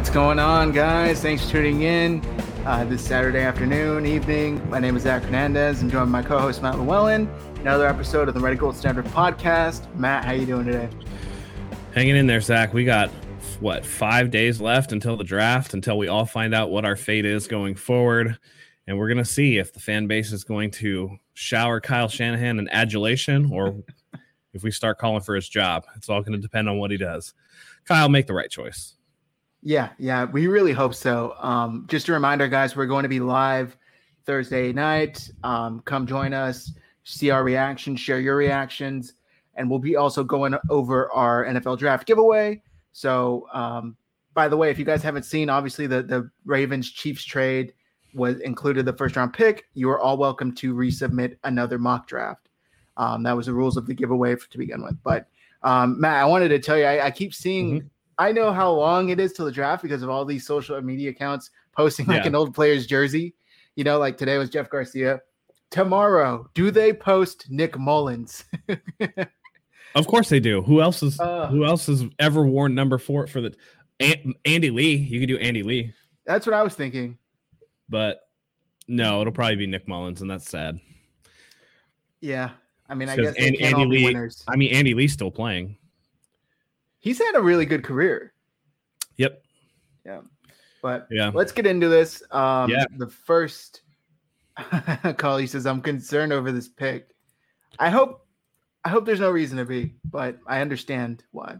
What's going on, guys? Thanks for tuning in uh, this Saturday afternoon, evening. My name is Zach Hernandez. I'm joined by my co-host Matt Llewellyn. Another episode of the Red Gold Standard podcast. Matt, how you doing today? Hanging in there, Zach. We got what five days left until the draft, until we all find out what our fate is going forward, and we're gonna see if the fan base is going to shower Kyle Shanahan in adulation or if we start calling for his job. It's all going to depend on what he does. Kyle, make the right choice. Yeah, yeah, we really hope so. Um, just a reminder, guys, we're going to be live Thursday night. Um, come join us, see our reactions, share your reactions, and we'll be also going over our NFL draft giveaway. So, um, by the way, if you guys haven't seen, obviously the the Ravens Chiefs trade was included the first round pick. You are all welcome to resubmit another mock draft. Um, that was the rules of the giveaway for, to begin with. But um, Matt, I wanted to tell you, I, I keep seeing. Mm-hmm I know how long it is till the draft because of all these social media accounts posting like yeah. an old player's jersey. You know, like today was Jeff Garcia. Tomorrow, do they post Nick Mullens? of course they do. Who else is uh, who else has ever worn number four for the Andy Lee? You could do Andy Lee. That's what I was thinking. But no, it'll probably be Nick Mullens, and that's sad. Yeah, I mean, I guess Andy, Andy Lee. I mean, Andy Lee's still playing he's had a really good career. Yep. Yeah. But yeah, let's get into this. Um, yeah. The first call, he says, I'm concerned over this pick. I hope, I hope there's no reason to be, but I understand why.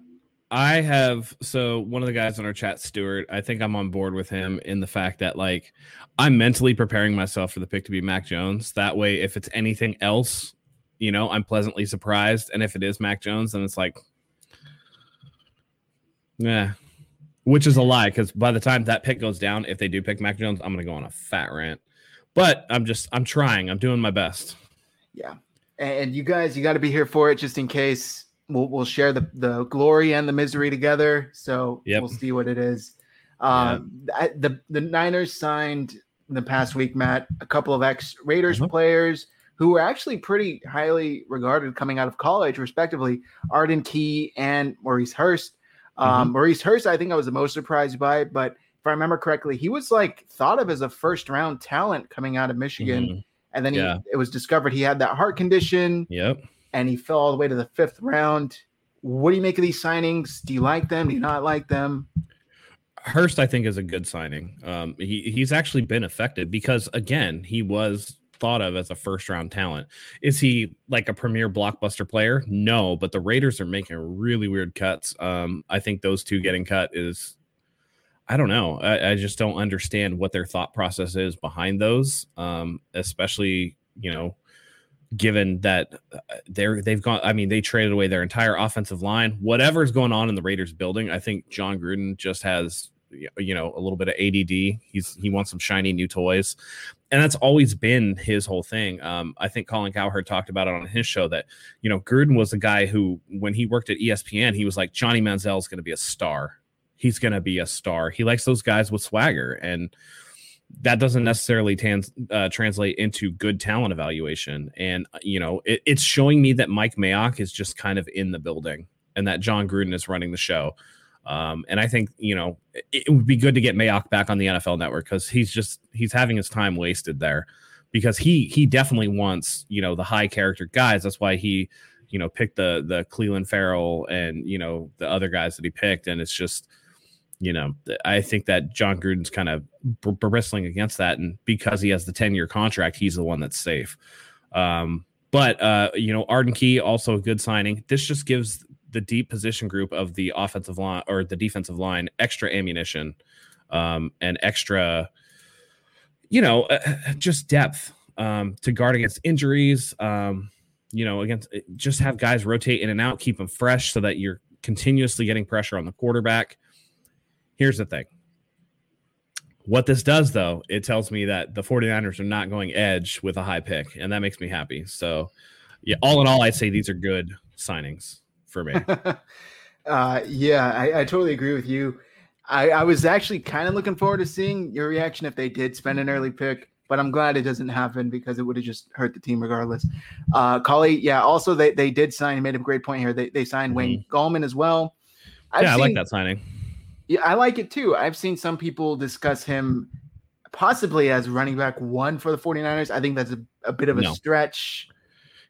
I have so one of the guys on our chat, Stuart. I think I'm on board with him in the fact that like I'm mentally preparing myself for the pick to be Mac Jones. That way, if it's anything else, you know, I'm pleasantly surprised. And if it is Mac Jones, then it's like, yeah. Which is a lie because by the time that pick goes down, if they do pick Mac Jones, I'm going to go on a fat rant. But I'm just, I'm trying. I'm doing my best. Yeah. And you guys, you got to be here for it just in case we'll, we'll share the, the glory and the misery together. So yep. we'll see what it is. Um, yep. the, the Niners signed in the past week, Matt, a couple of ex Raiders mm-hmm. players who were actually pretty highly regarded coming out of college, respectively, Arden Key and Maurice Hurst. Um, mm-hmm. Maurice Hurst, I think I was the most surprised by it, but if I remember correctly, he was like thought of as a first round talent coming out of Michigan. Mm-hmm. And then yeah. he, it was discovered he had that heart condition. Yep. And he fell all the way to the fifth round. What do you make of these signings? Do you like them? Do you not like them? Hurst, I think, is a good signing. Um, he he's actually been effective because again, he was thought of as a first round talent. Is he like a premier blockbuster player? No, but the Raiders are making really weird cuts. Um, I think those two getting cut is, I don't know. I, I just don't understand what their thought process is behind those, um, especially, you know, given that uh, they're they've gone i mean they traded away their entire offensive line whatever's going on in the raiders building i think john gruden just has you know a little bit of ADD. He's he wants some shiny new toys, and that's always been his whole thing. Um, I think Colin Cowherd talked about it on his show that you know Gruden was the guy who when he worked at ESPN he was like Johnny Manziel is going to be a star. He's going to be a star. He likes those guys with swagger and. That doesn't necessarily uh, translate into good talent evaluation, and uh, you know it, it's showing me that Mike Mayock is just kind of in the building, and that John Gruden is running the show um, and I think you know it, it, would be good to get Mayock back on the NFL Network because he's just he's having his time wasted there because he he definitely wants you know the high character guys. That's why he you know picked the the Clelin Ferrell and you know the other guys that he picked, and it's just you know I think that John Gruden's kind of bristling against that, and because he has the ten year contract, he's the one that's safe. Um, but uh, you know, Arden Key also a good signing. This just gives the deep position group of the offensive line or the defensive line extra ammunition um, and extra, you know, uh, just depth um, to guard against injuries. Um, you know, against just have guys rotate in and out, keep them fresh so that you're continuously getting pressure on the quarterback. Here's the thing. What this does, though, it tells me that the 49ers are not going edge with a high pick, and that makes me happy. So, yeah, all in all, I'd say these are good signings for me. uh, yeah, I, I, totally agree with you. I, I was actually kind of looking forward to seeing your reaction if they did spend an early pick, but I'm glad it doesn't happen because it would have just hurt the team regardless. Uh, Collie, yeah, also they, they did sign, made a great point here. They, they signed mm-hmm. Wayne Gallman as well. I've yeah, seen, I like that signing. Yeah, I like it too. I've seen some people discuss him possibly as running back one for the 49ers. I think that's a, a bit of a no. stretch.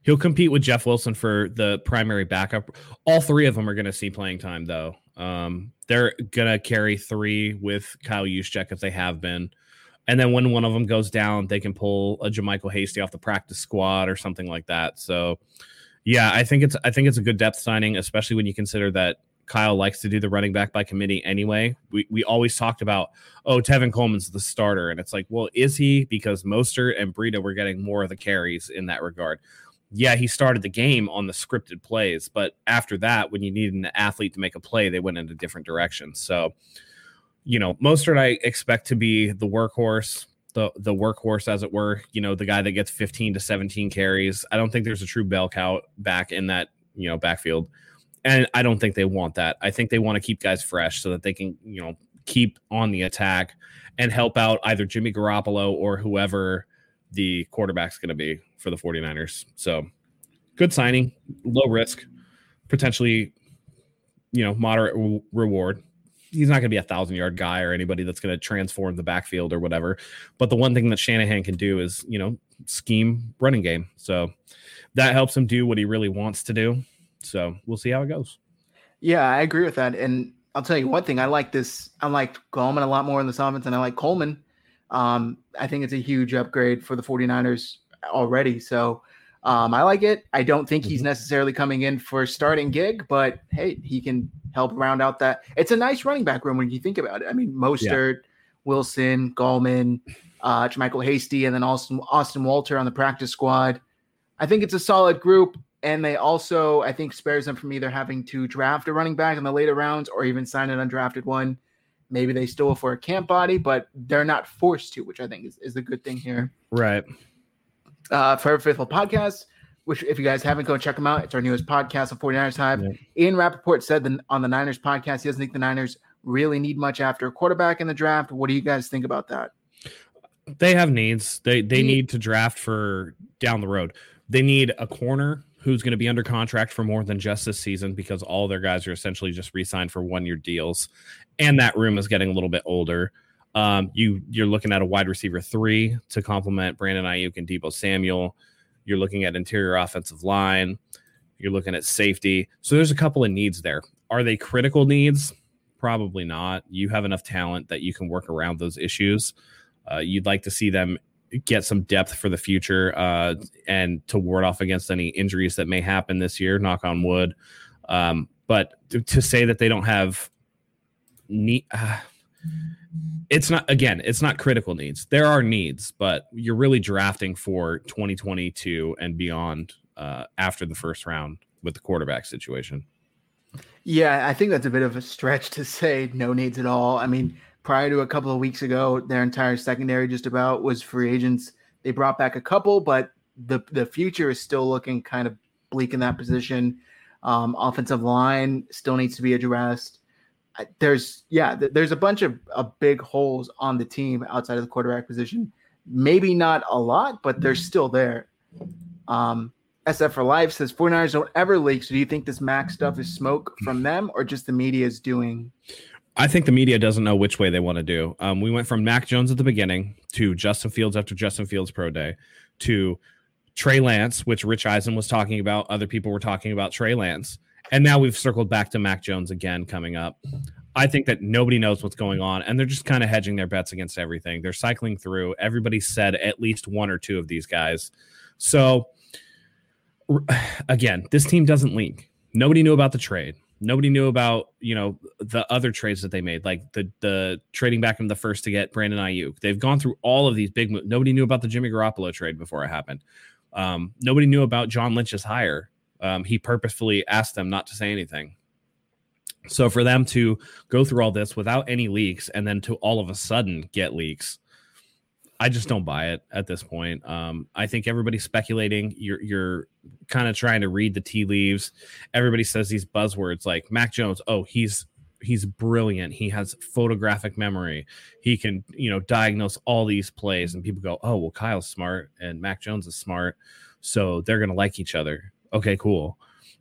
He'll compete with Jeff Wilson for the primary backup. All three of them are going to see playing time, though. Um, they're going to carry three with Kyle Juszczyk if they have been. And then when one of them goes down, they can pull a JaMycal Hasty off the practice squad or something like that. So, yeah, I think it's I think it's a good depth signing, especially when you consider that Kyle likes to do the running back by committee anyway. We we always talked about, oh, Tevin Coleman's the starter. And it's like, well, is he? Because Mostert and Breida were getting more of the carries in that regard. Yeah, he started the game on the scripted plays, but after that, when you need an athlete to make a play, they went in a different direction. So, you know, Mostert I expect to be the workhorse, the the workhorse as it were, you know, the guy that gets 15 to 17 carries. I don't think there's a true bell cow back in that, you know, backfield and I don't think they want that. I think they want to keep guys fresh so that they can, you know, keep on the attack and help out either Jimmy Garoppolo or whoever the quarterback's going to be for the 49ers. So good signing, low risk, potentially, you know, moderate re- reward. He's not going to be a thousand yard guy or anybody that's going to transform the backfield or whatever. But the one thing that Shanahan can do is, you know, scheme running game. So that helps him do what he really wants to do. So we'll see how it goes. Yeah, I agree with that. And I'll tell you one thing: I like this. I like Coleman a lot more in this offense, and I like Coleman. Um, I think it's a huge upgrade for the 49ers already. So um, I like it. I don't think he's mm-hmm. necessarily coming in for a starting gig, but hey, he can help round out that. It's a nice running back room when you think about it. I mean, Mostert, yeah. Wilson, Gallman, uh, Michael Hasty, and then Austin Austin Walter on the practice squad. I think it's a solid group and they also I think spares them from either having to draft a running back in the later rounds or even sign an undrafted one. Maybe they stole for a camp body, but they're not forced to, which I think is, is the good thing here. Right. Uh, Forever Faithful podcast, which if you guys haven't, go check them out. It's our newest podcast on 49ers Hive. Yeah. Ian Rapoport said that on the Niners podcast, he doesn't think the Niners really need much after a quarterback in the draft. What do you guys think about that? They have needs. They they need to draft for down the road. They need a corner who's going to be under contract for more than just this season because all their guys are essentially just re-signed for one-year deals, and that room is getting a little bit older. Um, you you're looking at a wide receiver three to complement Brandon Aiyuk and Deebo Samuel. You're looking at interior offensive line. You're looking at safety. So there's a couple of needs there. Are they critical needs? Probably not. You have enough talent that you can work around those issues. Uh, you'd like to see them get some depth for the future uh, and to ward off against any injuries that may happen this year. Knock on wood. Um, but to, to, say that they don't have need, uh, it's not again, it's not critical needs. There are needs, but you're really drafting for 2022 and beyond uh, after the first round with the quarterback situation. Yeah, I think that's a bit of a stretch to say no needs at all. I mean, prior to a couple of weeks ago, their entire secondary just about was free agents. They brought back a couple, but the the future is still looking kind of bleak in that position. Um, offensive line still needs to be addressed. There's yeah, there's a bunch of, of big holes on the team outside of the quarterback position. Maybe not a lot, but they're still there. Um, SF for Life says 49ers don't ever leak. So do you think this Mac stuff is smoke from them or just the media is doing I think the media doesn't know which way they want to do. Um, we went from Mac Jones at the beginning to Justin Fields after Justin Fields Pro Day to Trey Lance, which Rich Eisen was talking about. Other people were talking about Trey Lance. And now we've circled back to Mac Jones again coming up. I think that nobody knows what's going on, and they're just kind of hedging their bets against everything. They're cycling through. Everybody said at least one or two of these guys. So, again, this team doesn't leak. Nobody knew about the trade. Nobody knew about you know the other trades that they made, like the the trading back in the first to get Brandon Aiyuk. They've gone through all of these big moves. Nobody knew about the Jimmy Garoppolo trade before it happened. Um, nobody knew about John Lynch's hire. Um, he purposefully asked them not to say anything. So for them to go through all this without any leaks and then to all of a sudden get leaks, I just don't buy it at this point. Um, I think everybody's speculating. You're you're kind of trying to read the tea leaves. Everybody says these buzzwords like Mac Jones. Oh, he's he's brilliant. He has photographic memory. He can you know diagnose all these plays, and people go, oh well, Kyle's smart and Mac Jones is smart, so they're gonna like each other. Okay, cool.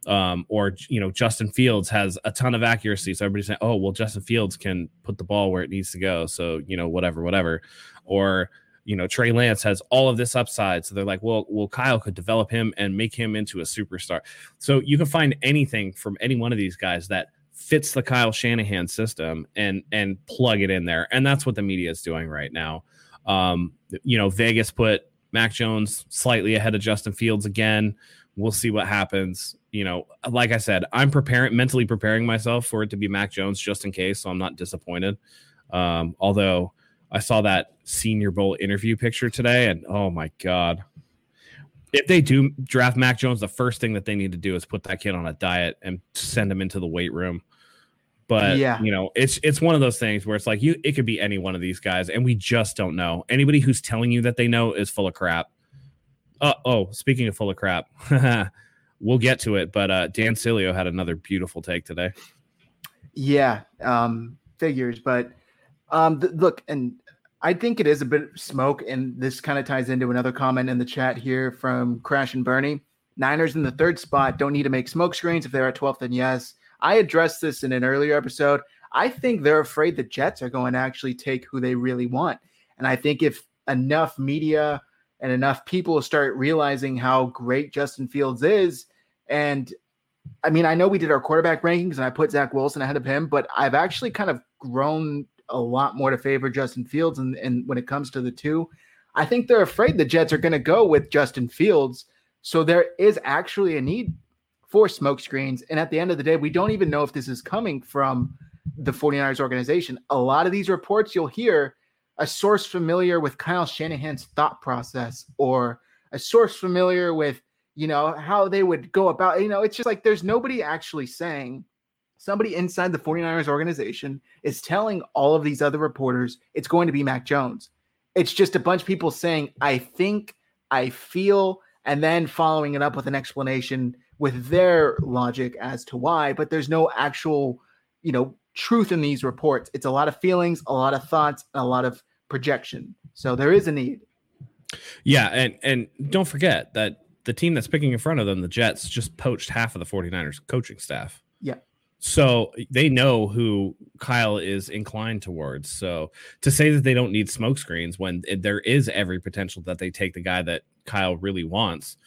Um, or you know, Justin Fields has a ton of accuracy. So everybody's saying, oh, well, Justin Fields can put the ball where it needs to go. So, you know, whatever, whatever. Or you know, Trey Lance has all of this upside. So they're like, well, well, Kyle could develop him and make him into a superstar. So you can find anything from any one of these guys that fits the Kyle Shanahan system and and plug it in there. And that's what the media is doing right now. Um, you know, Vegas put Mac Jones slightly ahead of Justin Fields again. We'll see what happens. You know, like I said, I'm preparing mentally preparing myself for it to be Mac Jones just in case, so I'm not disappointed. Um, although I saw that Senior Bowl interview picture today, and oh my god, if they do draft Mac Jones, the first thing that they need to do is put that kid on a diet and send him into the weight room. But yeah, you know, it's it's one of those things where it's like you it could be any one of these guys, and we just don't know. Anybody who's telling you that they know is full of crap. Uh, oh, speaking of full of crap, we'll get to it. But uh, Dan Sileo had another beautiful take today. Yeah, um, figures, but um, th- look, and I think it is a bit of smoke, and this kind of ties into another comment in the chat here from Crash and Bernie. Niners in the third spot don't need to make smoke screens. If they're at 12th, then yes. I addressed this in an earlier episode. I think they're afraid the Jets are going to actually take who they really want. And I think if enough media and enough people start realizing how great Justin Fields is, and I mean, I know we did our quarterback rankings and I put Zach Wilson ahead of him, but I've actually kind of grown a lot more to favor Justin Fields. And, and when it comes to the two, I think they're afraid the Jets are going to go with Justin Fields. So there is actually a need for smoke screens. And at the end of the day, we don't even know if this is coming from the 49ers organization. A lot of these reports you'll hear a source familiar with Kyle Shanahan's thought process or a source familiar with, you know, how they would go about, you know, it's just like there's nobody actually saying somebody inside the 49ers organization is telling all of these other reporters it's going to be Mac Jones. It's just a bunch of people saying, I think, I feel, and then following it up with an explanation with their logic as to why, but there's no actual, you know, truth in these reports. It's a lot of feelings, a lot of thoughts, a lot of projection. So there is a need. Yeah, and and don't forget that the team that's picking in front of them, the Jets, just poached half of the 49ers coaching staff. Yeah. So they know who Kyle is inclined towards. So to say that they don't need smokescreens when there is every potential that they take the guy that Kyle really wants,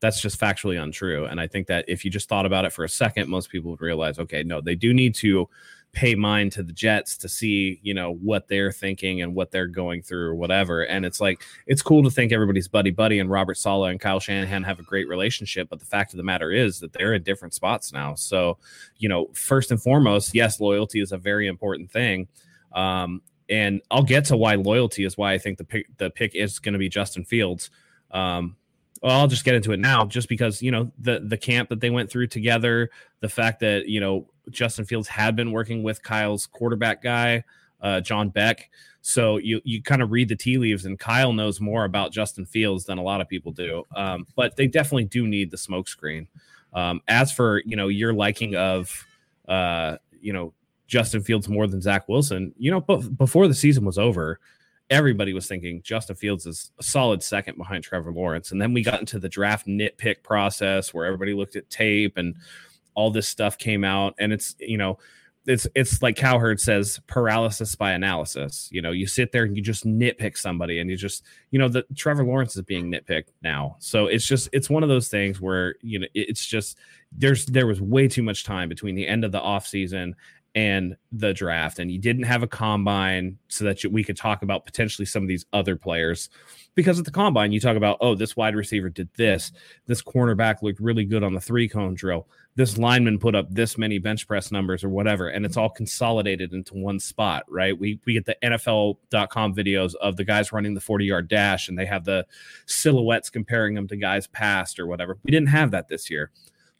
that's just factually untrue. And I think that if you just thought about it for a second, most people would realize, okay, no, they do need to pay mind to the Jets to see, you know, what they're thinking and what they're going through or whatever. And it's like, it's cool to think everybody's buddy buddy and Robert Saleh and Kyle Shanahan have a great relationship. But the fact of the matter is that they're in different spots now. So, you know, first and foremost, yes, loyalty is a very important thing. Um, and I'll get to why loyalty is why I think the pick, the pick is going to be Justin Fields. Um, I'll just get into it now, just because you know the the camp that they went through together, the fact that you know Justin Fields had been working with Kyle's quarterback guy, uh, John Beck. So you you kind of read the tea leaves, and Kyle knows more about Justin Fields than a lot of people do. Um, but they definitely do need the smokescreen. Um, as for you know your liking of uh, you know Justin Fields more than Zach Wilson, you know, but before the season was over, everybody was thinking Justin Fields is a solid second behind Trevor Lawrence. And then we got into the draft nitpick process where everybody looked at tape and all this stuff came out. And it's, you know, it's it's like Cowherd says, paralysis by analysis. You know, you sit there and you just nitpick somebody, and you just, you know, the Trevor Lawrence is being nitpicked now. So it's just it's one of those things where you know it's just there's there was way too much time between the end of the offseason and the draft and you didn't have a combine so that you, we could talk about potentially some of these other players. Because at the combine you talk about oh this wide receiver did this this cornerback looked really good on the three cone drill this lineman put up this many bench press numbers or whatever and it's all consolidated into one spot right? We we get the nfl.com videos of the guys running the 40 yard dash and they have the silhouettes comparing them to guys past or whatever. We didn't have that this year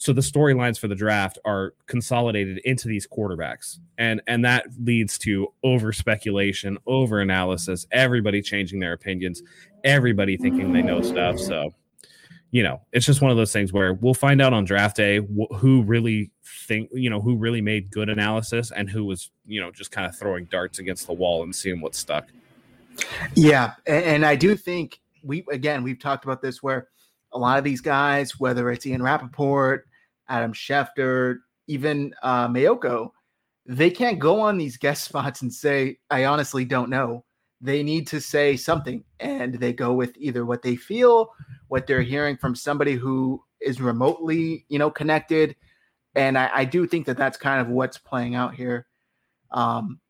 so the storylines for the draft are consolidated into these quarterbacks, and and that leads to over speculation, over analysis, everybody changing their opinions, everybody thinking they know stuff. So, you know, it's just one of those things where we'll find out on draft day wh- who really think, you know, who really made good analysis and who was, you know, just kind of throwing darts against the wall and seeing what stuck. Yeah, and, and I do think we again we've talked about this where a lot of these guys, whether it's Ian Rapoport, Adam Schefter, even uh, Maiocco, they can't go on these guest spots and say, I honestly don't know. They need to say something, and they go with either what they feel, what they're hearing from somebody who is remotely, you know, connected. And I, I do think that that's kind of what's playing out here. Um,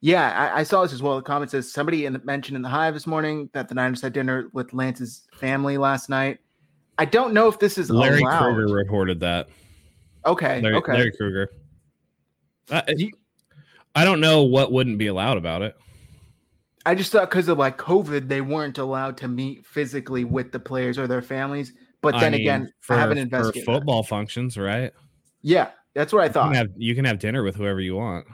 yeah, I, I, saw this as well. The comment says somebody in the, mentioned in the hive this morning that the Niners had dinner with Lance's family last night. I don't know if this is Larry allowed. Krueger reported that. Okay. Larry, okay. Larry Krueger. I, I don't know what wouldn't be allowed about it. I just thought because of like COVID, they weren't allowed to meet physically with the players or their families. But then I mean, again, for, I haven't investigated for football that. functions, right? Yeah, that's what I thought. You can, have, you can have dinner with whoever you want.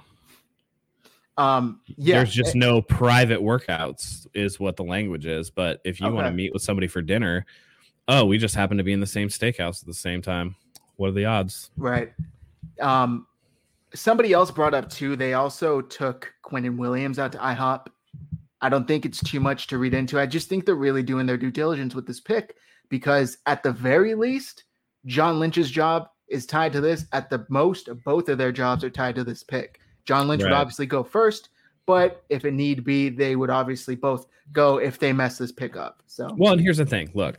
Um, yeah, there's just no private workouts, is what the language is. But if you okay. want to meet with somebody for dinner, oh, we just happen to be in the same steakhouse at the same time. What are the odds? Right. Um, somebody else brought up too. They also took Quentin Williams out to IHOP. I don't think it's too much to read into. I just think they're really doing their due diligence with this pick because at the very least, John Lynch's job is tied to this. At the most, both of their jobs are tied to this pick. John Lynch right. would obviously go first, but if it need be, they would obviously both go if they mess this pick up. So well, and here's the thing: look,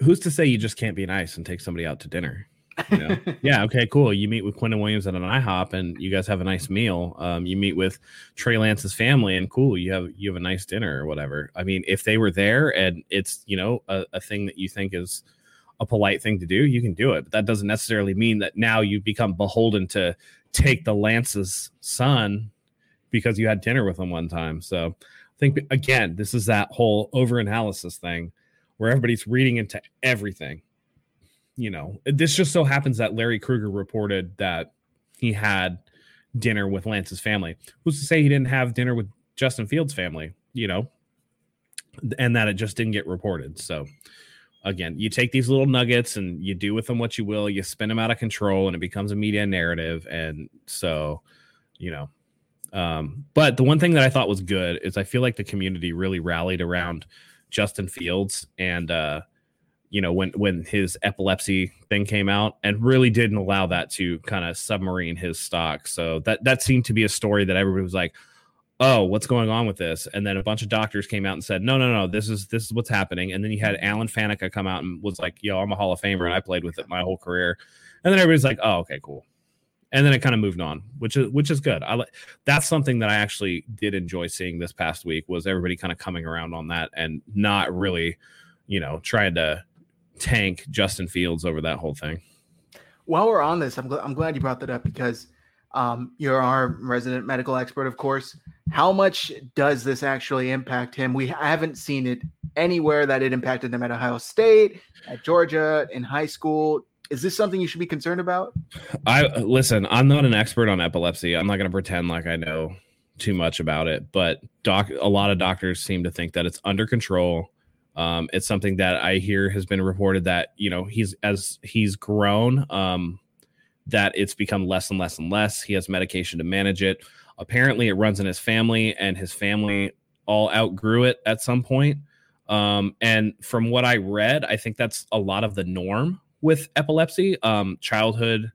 who's to say you just can't be nice and take somebody out to dinner? Know? yeah, okay, cool. You meet with Quentin Williams at an IHOP, and you guys have a nice meal. Um, you meet with Trey Lance's family, and cool, you have you have a nice dinner or whatever. I mean, if they were there and it's you know a, a thing that you think is a polite thing to do, you can do it. But that doesn't necessarily mean that now you become beholden to take the Lance's son because you had dinner with him one time. So I think again, this is that whole over analysis thing where everybody's reading into everything. You know, this just so happens that Larry Krueger reported that he had dinner with Lance's family. Who's to say he didn't have dinner with Justin Fields' family, you know, and that it just didn't get reported. So again, you take these little nuggets and you do with them what you will. You spin them out of control, and it becomes a media narrative. And so, you know, um, but the one thing that I thought was good is I feel like the community really rallied around Justin Fields and uh, you know when when his epilepsy thing came out and really didn't allow that to kind of submarine his stock. So that that seemed to be a story that everybody was like, oh, what's going on with this? And then a bunch of doctors came out and said, no, no, no, this is this is what's happening. And then you had Alan Faneca come out and was like, yo, I'm a Hall of Famer and I played with it my whole career. And then everybody's like, oh, okay, cool. And then it kind of moved on, which is which is good. I like that's something that I actually did enjoy seeing this past week was everybody kind of coming around on that and not really, you know, trying to tank Justin Fields over that whole thing. While we're on this, I'm, gl- I'm glad you brought that up because um, you're our resident medical expert, of course. How much does this actually impact him? We haven't seen it anywhere that it impacted him at Ohio State, at Georgia, in high school. Is this something you should be concerned about? I listen. I'm not an expert on epilepsy. I'm not going to pretend like I know too much about it, but doc, a lot of doctors seem to think that it's under control. Um, it's something that I hear has been reported that you know he's as he's grown. Um, that it's become less and less and less. He has medication to manage it. Apparently, it runs in his family, and his family all outgrew it at some point. Um, and from what I read, I think that's a lot of the norm with epilepsy. Um, childhood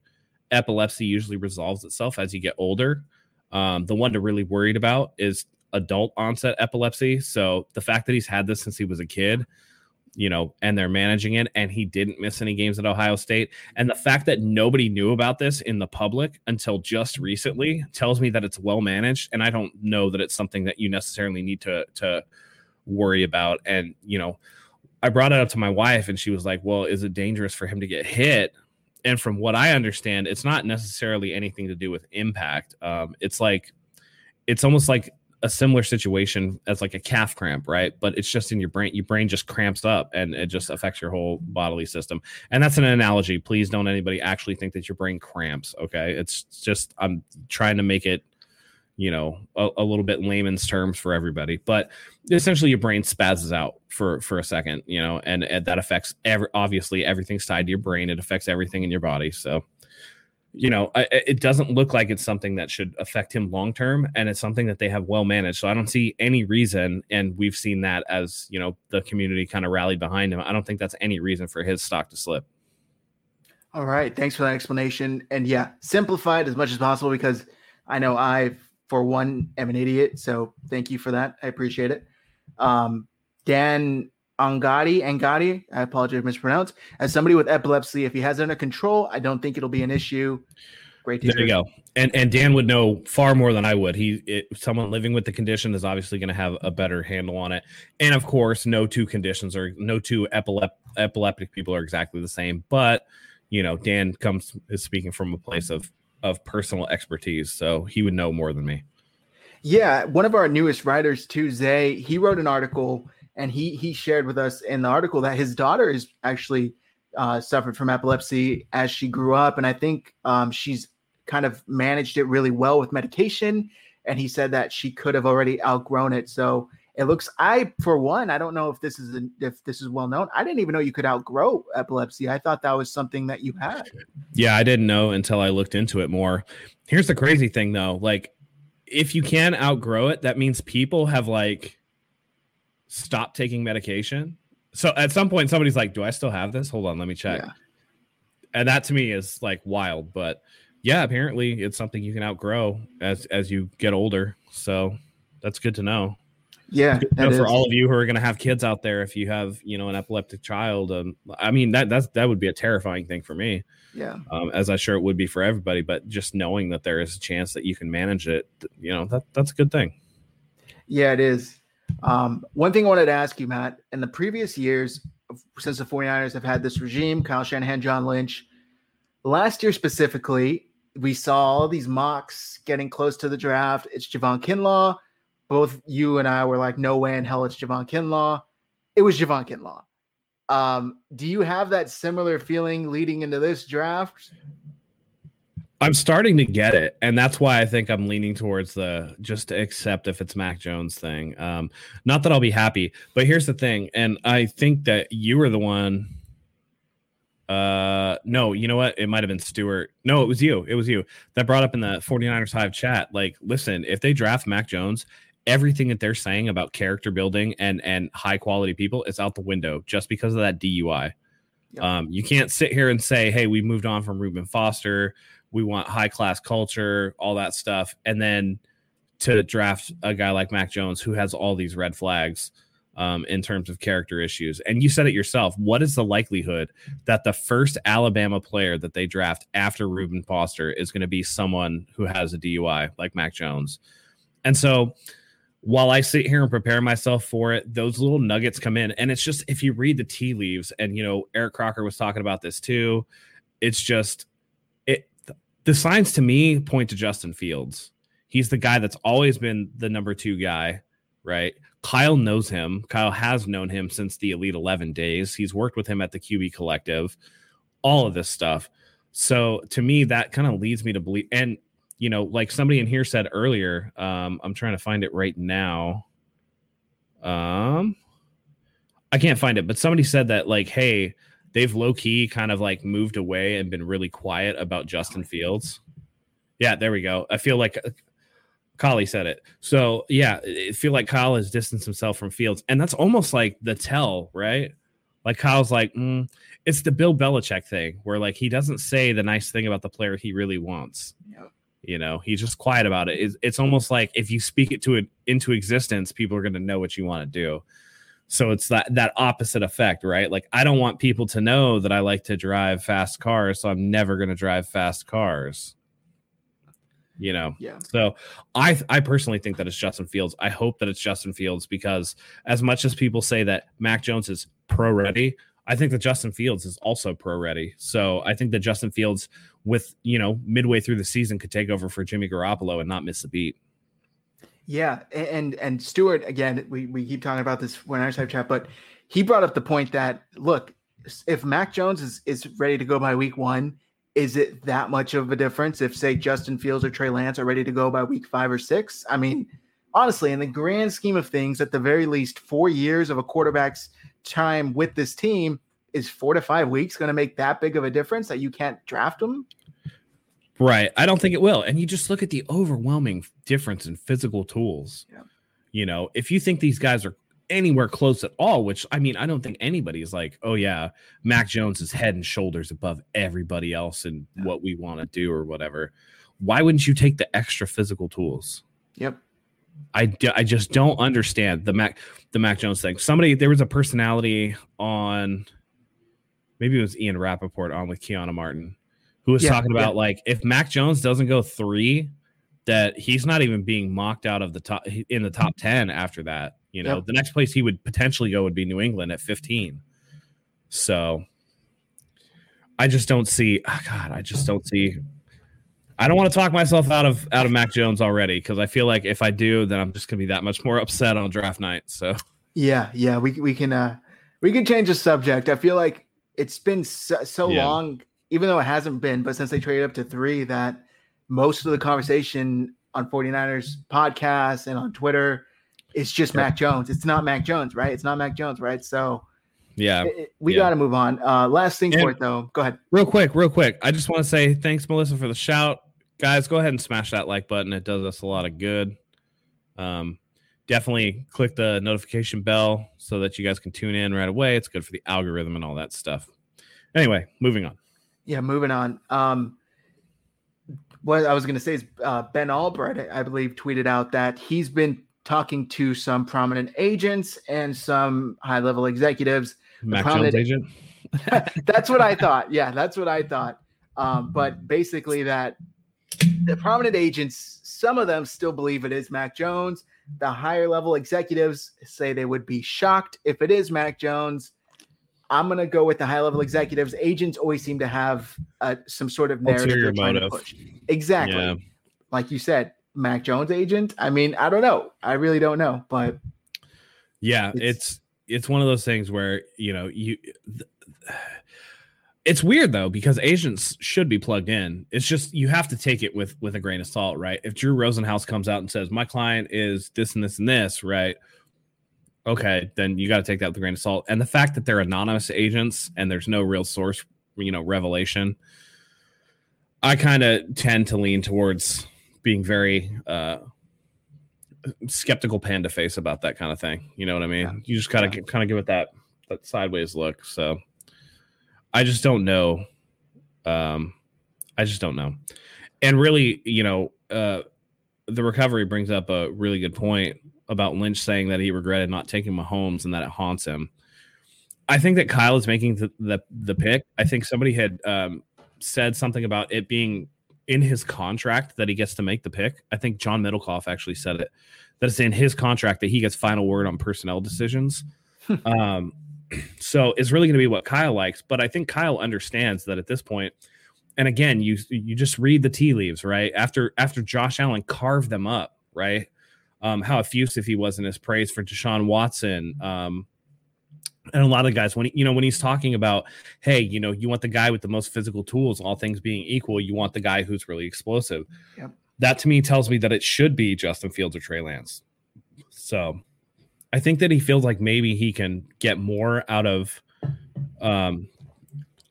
epilepsy usually resolves itself as you get older. Um, the one to really worried about is adult onset epilepsy. So the fact that he's had this since he was a kid you know, and they're managing it, and he didn't miss any games at Ohio State. And the fact that nobody knew about this in the public until just recently tells me that it's well managed. And I don't know that it's something that you necessarily need to to worry about. And you know, I brought it up to my wife, and she was like, "Well, is it dangerous for him to get hit?" And from what I understand, it's not necessarily anything to do with impact. Um, it's like it's almost like a similar situation as like a calf cramp, right? But it's just in your brain. Your brain just cramps up and it just affects your whole bodily system. And that's an analogy. Please don't anybody actually think that your brain cramps. Okay. It's just, I'm trying to make it, you know, a, a little bit layman's terms for everybody. But essentially your brain spazzes out for for a second, you know, and, and that affects every obviously everything's tied to your brain. It affects everything in your body. So you know, it doesn't look like it's something that should affect him long term, and it's something that they have well managed. So I don't see any reason, and we've seen that as you know the community kind of rallied behind him. I don't think that's any reason for his stock to slip. All right. Thanks for that explanation. And yeah, simplified as much as possible because I know I, for one, am an idiot. So thank you for that. I appreciate it. Um, Dan Angadi, Angadi, I apologize if mispronounced. As somebody with epilepsy, if he has it under control, I don't think it'll be an issue. Great. there you go. And and Dan would know far more than I would. He it, someone living with the condition is obviously going to have a better handle on it. And of course, no two conditions or no two epilep- epileptic people are exactly the same. But you know, Dan comes is speaking from a place of of personal expertise, so he would know more than me. Yeah, one of our newest writers, Tuesday, he wrote an article and he he shared with us in the article that his daughter is actually uh, suffered from epilepsy as she grew up, and I think um, she's kind of managed it really well with medication. And he said that she could have already outgrown it. So it looks I for one, I don't know if this is a, if this is well known. I didn't even know you could outgrow epilepsy. I thought that was something that you had. Yeah, I didn't know until I looked into it more. Here's the crazy thing though, like if you can outgrow it, that means people have like stopped taking medication. So at some point somebody's like, "Do I still have this? Hold on, let me check." Yeah. And that to me is like wild, but yeah, apparently it's something you can outgrow as as you get older. So that's good to know. Yeah, know for all of you who are going to have kids out there, if you have you know an epileptic child, um, I mean that that's that would be a terrifying thing for me. Yeah, um, as I'm sure it would be for everybody. But just knowing that there is a chance that you can manage it, you know that that's a good thing. Yeah, it is. Um, one thing I wanted to ask you, Matt, in the previous years, since the 49ers have had this regime, Kyle Shanahan, John Lynch, last year specifically, we saw all these mocks getting close to the draft. It's Javon Kinlaw. Both you and I were like, no way in hell it's Javon Kinlaw. It was Javon Kinlaw. Um, do you have that similar feeling leading into this draft? I'm starting to get it, and that's why I think I'm leaning towards the just to accept if it's Mac Jones thing. Um, not that I'll be happy, but here's the thing, and I think that you were the one uh, no, you know what? It might have been Stewart. No, it was you. It was you that brought up in the 49ers Hive chat. Like, listen, if they draft Mac Jones, everything that they're saying about character building and and high quality people is out the window just because of that DUI. Yep. Um, you can't sit here and say, "Hey, we moved on from Reuben Foster. We want high class culture, all that stuff," and then to draft a guy like Mac Jones who has all these red flags um, in terms of character issues. And you said it yourself. What is the likelihood that the first Alabama player that they draft after Reuben Foster is going to be someone who has a DUI like Mac Jones? And so while I sit here and prepare myself for it, those little nuggets come in. And it's just if you read the tea leaves, and you know, Eric Crocker was talking about this too, it's just the signs to me point to Justin Fields. He's the guy that's always been the number two guy, right? Kyle knows him. Kyle has known him since the Elite 11 days. He's worked with him at the QB Collective, all of this stuff. So to me, that kind of leads me to believe. And, you know, like somebody in here said earlier, um, I'm trying to find it right now. Um, I can't find it, but somebody said that, like, hey, they've low key kind of like moved away and been really quiet about Justin Fields. Yeah, there we go. I feel like Kali said it. So yeah, I feel like Kyle has distanced himself from Fields, and that's almost like the tell, right? Like Kyle's like, mm, it's the Bill Belichick thing, where like he doesn't say the nice thing about the player he really wants. You know, he's just quiet about it. It's, it's almost like if you speak it to it into existence, people are going to know what you want to do. So it's that that opposite effect, right? Like I don't want people to know that I like to drive fast cars, so I'm never going to drive fast cars you know. Yeah. So I I personally think that it's Justin Fields. I hope that it's Justin Fields because as much as people say that Mac Jones is pro ready, I think that Justin Fields is also pro ready. So I think that Justin Fields with, you know, midway through the season could take over for Jimmy Garoppolo and not miss a beat. Yeah, and and Stewart again, we, we keep talking about this when I type chat, but he brought up the point that look, if Mac Jones is is ready to go by week one, is it that much of a difference if, say, Justin Fields or Trey Lance are ready to go by week five or six? I mean, honestly, in the grand scheme of things, at the very least, four years of a quarterback's time with this team is four to five weeks going to make that big of a difference that you can't draft them? Right. I don't think it will. And you just look at the overwhelming difference in physical tools. Yeah. You know, if you think these guys are anywhere close at all. Which I mean, I don't think anybody's like, oh yeah, Mac Jones is head and shoulders above everybody else in what we want to do or whatever. Why wouldn't you take the extra physical tools? Yep. I, I just don't understand the Mac the Mac Jones thing. Somebody there was a personality on maybe it was Ian Rapoport on with Keanu Martin who was yeah, talking about yeah. like if Mac Jones doesn't go three, that he's not even being mocked out of the top in the top 10 after that. You know, yep. the next place he would potentially go would be New England at 15. So I just don't see oh God, I just don't see I don't want to talk myself out of out of Mac Jones already because I feel like if I do, then I'm just gonna be that much more upset on draft night. So yeah, yeah, we we can uh we can change the subject. I feel like it's been so, so yeah. long, even though it hasn't been, but since they traded up to three, that most of the conversation on 49ers podcasts and on Twitter is just Mac Jones. It's not Mac Jones, right? It's not Mac Jones, right? So yeah, it, we yeah. got to move on. Uh, last thing and for it though. Go ahead. Real quick, real quick. I just want to say thanks, Melissa, for the shout guys, go ahead and smash that like button. It does us a lot of good. Um, definitely click the notification bell so that you guys can tune in right away. It's good for the algorithm and all that stuff. Anyway, moving on. Yeah, moving on. Um, what I was going to say is uh, Ben Albright, I believe, tweeted out that he's been talking to some prominent agents and some high level executives. Mac Jones agent. that's what I thought. Yeah, that's what I thought. Um, but basically, that the prominent agents, some of them still believe it is Mac Jones. The higher level executives say they would be shocked if it is Mac Jones. I'm going to go with the high level executives. Agents always seem to have uh, some sort of narrative they're trying motive. to push. Exactly. Yeah. Like you said, Mac Jones agent. I mean, I don't know. I really don't know, but yeah, it's it's, it's one of those things where, you know, you th- it's weird though because agents should be plugged in. It's just you have to take it with with a grain of salt, right? If Drew Rosenhaus comes out and says my client is this and this and this, right? Okay, then you got to take that with a grain of salt. And the fact that they're anonymous agents and there's no real source, you know, revelation, I kind of tend to lean towards being very uh skeptical panda face about that kind of thing. You know what I mean? Yeah. You just gotta yeah. kind of give it that that sideways look. So I just don't know. Um, I just don't know. And really, you know, uh, the recovery brings up a really good point about Lynch saying that he regretted not taking Mahomes and that it haunts him. I think that Kyle is making the the, the pick. I think somebody had um, said something about it being in his contract that he gets to make the pick. I think John Middlekauff actually said it that it's in his contract that he gets final word on personnel decisions. um, so it's really going to be what Kyle likes. But I think Kyle understands that at this point, and again, you you just read the tea leaves, right? After after Josh Allen carved them up, right? Um, how effusive he was in his praise for Deshaun Watson. Um, and a lot of guys when he, you know when he's talking about hey you know you want the guy with the most physical tools all things being equal you want the guy who's really explosive yep. that to me tells me that it should be justin fields or trey lance so I think that he feels like maybe he can get more out of um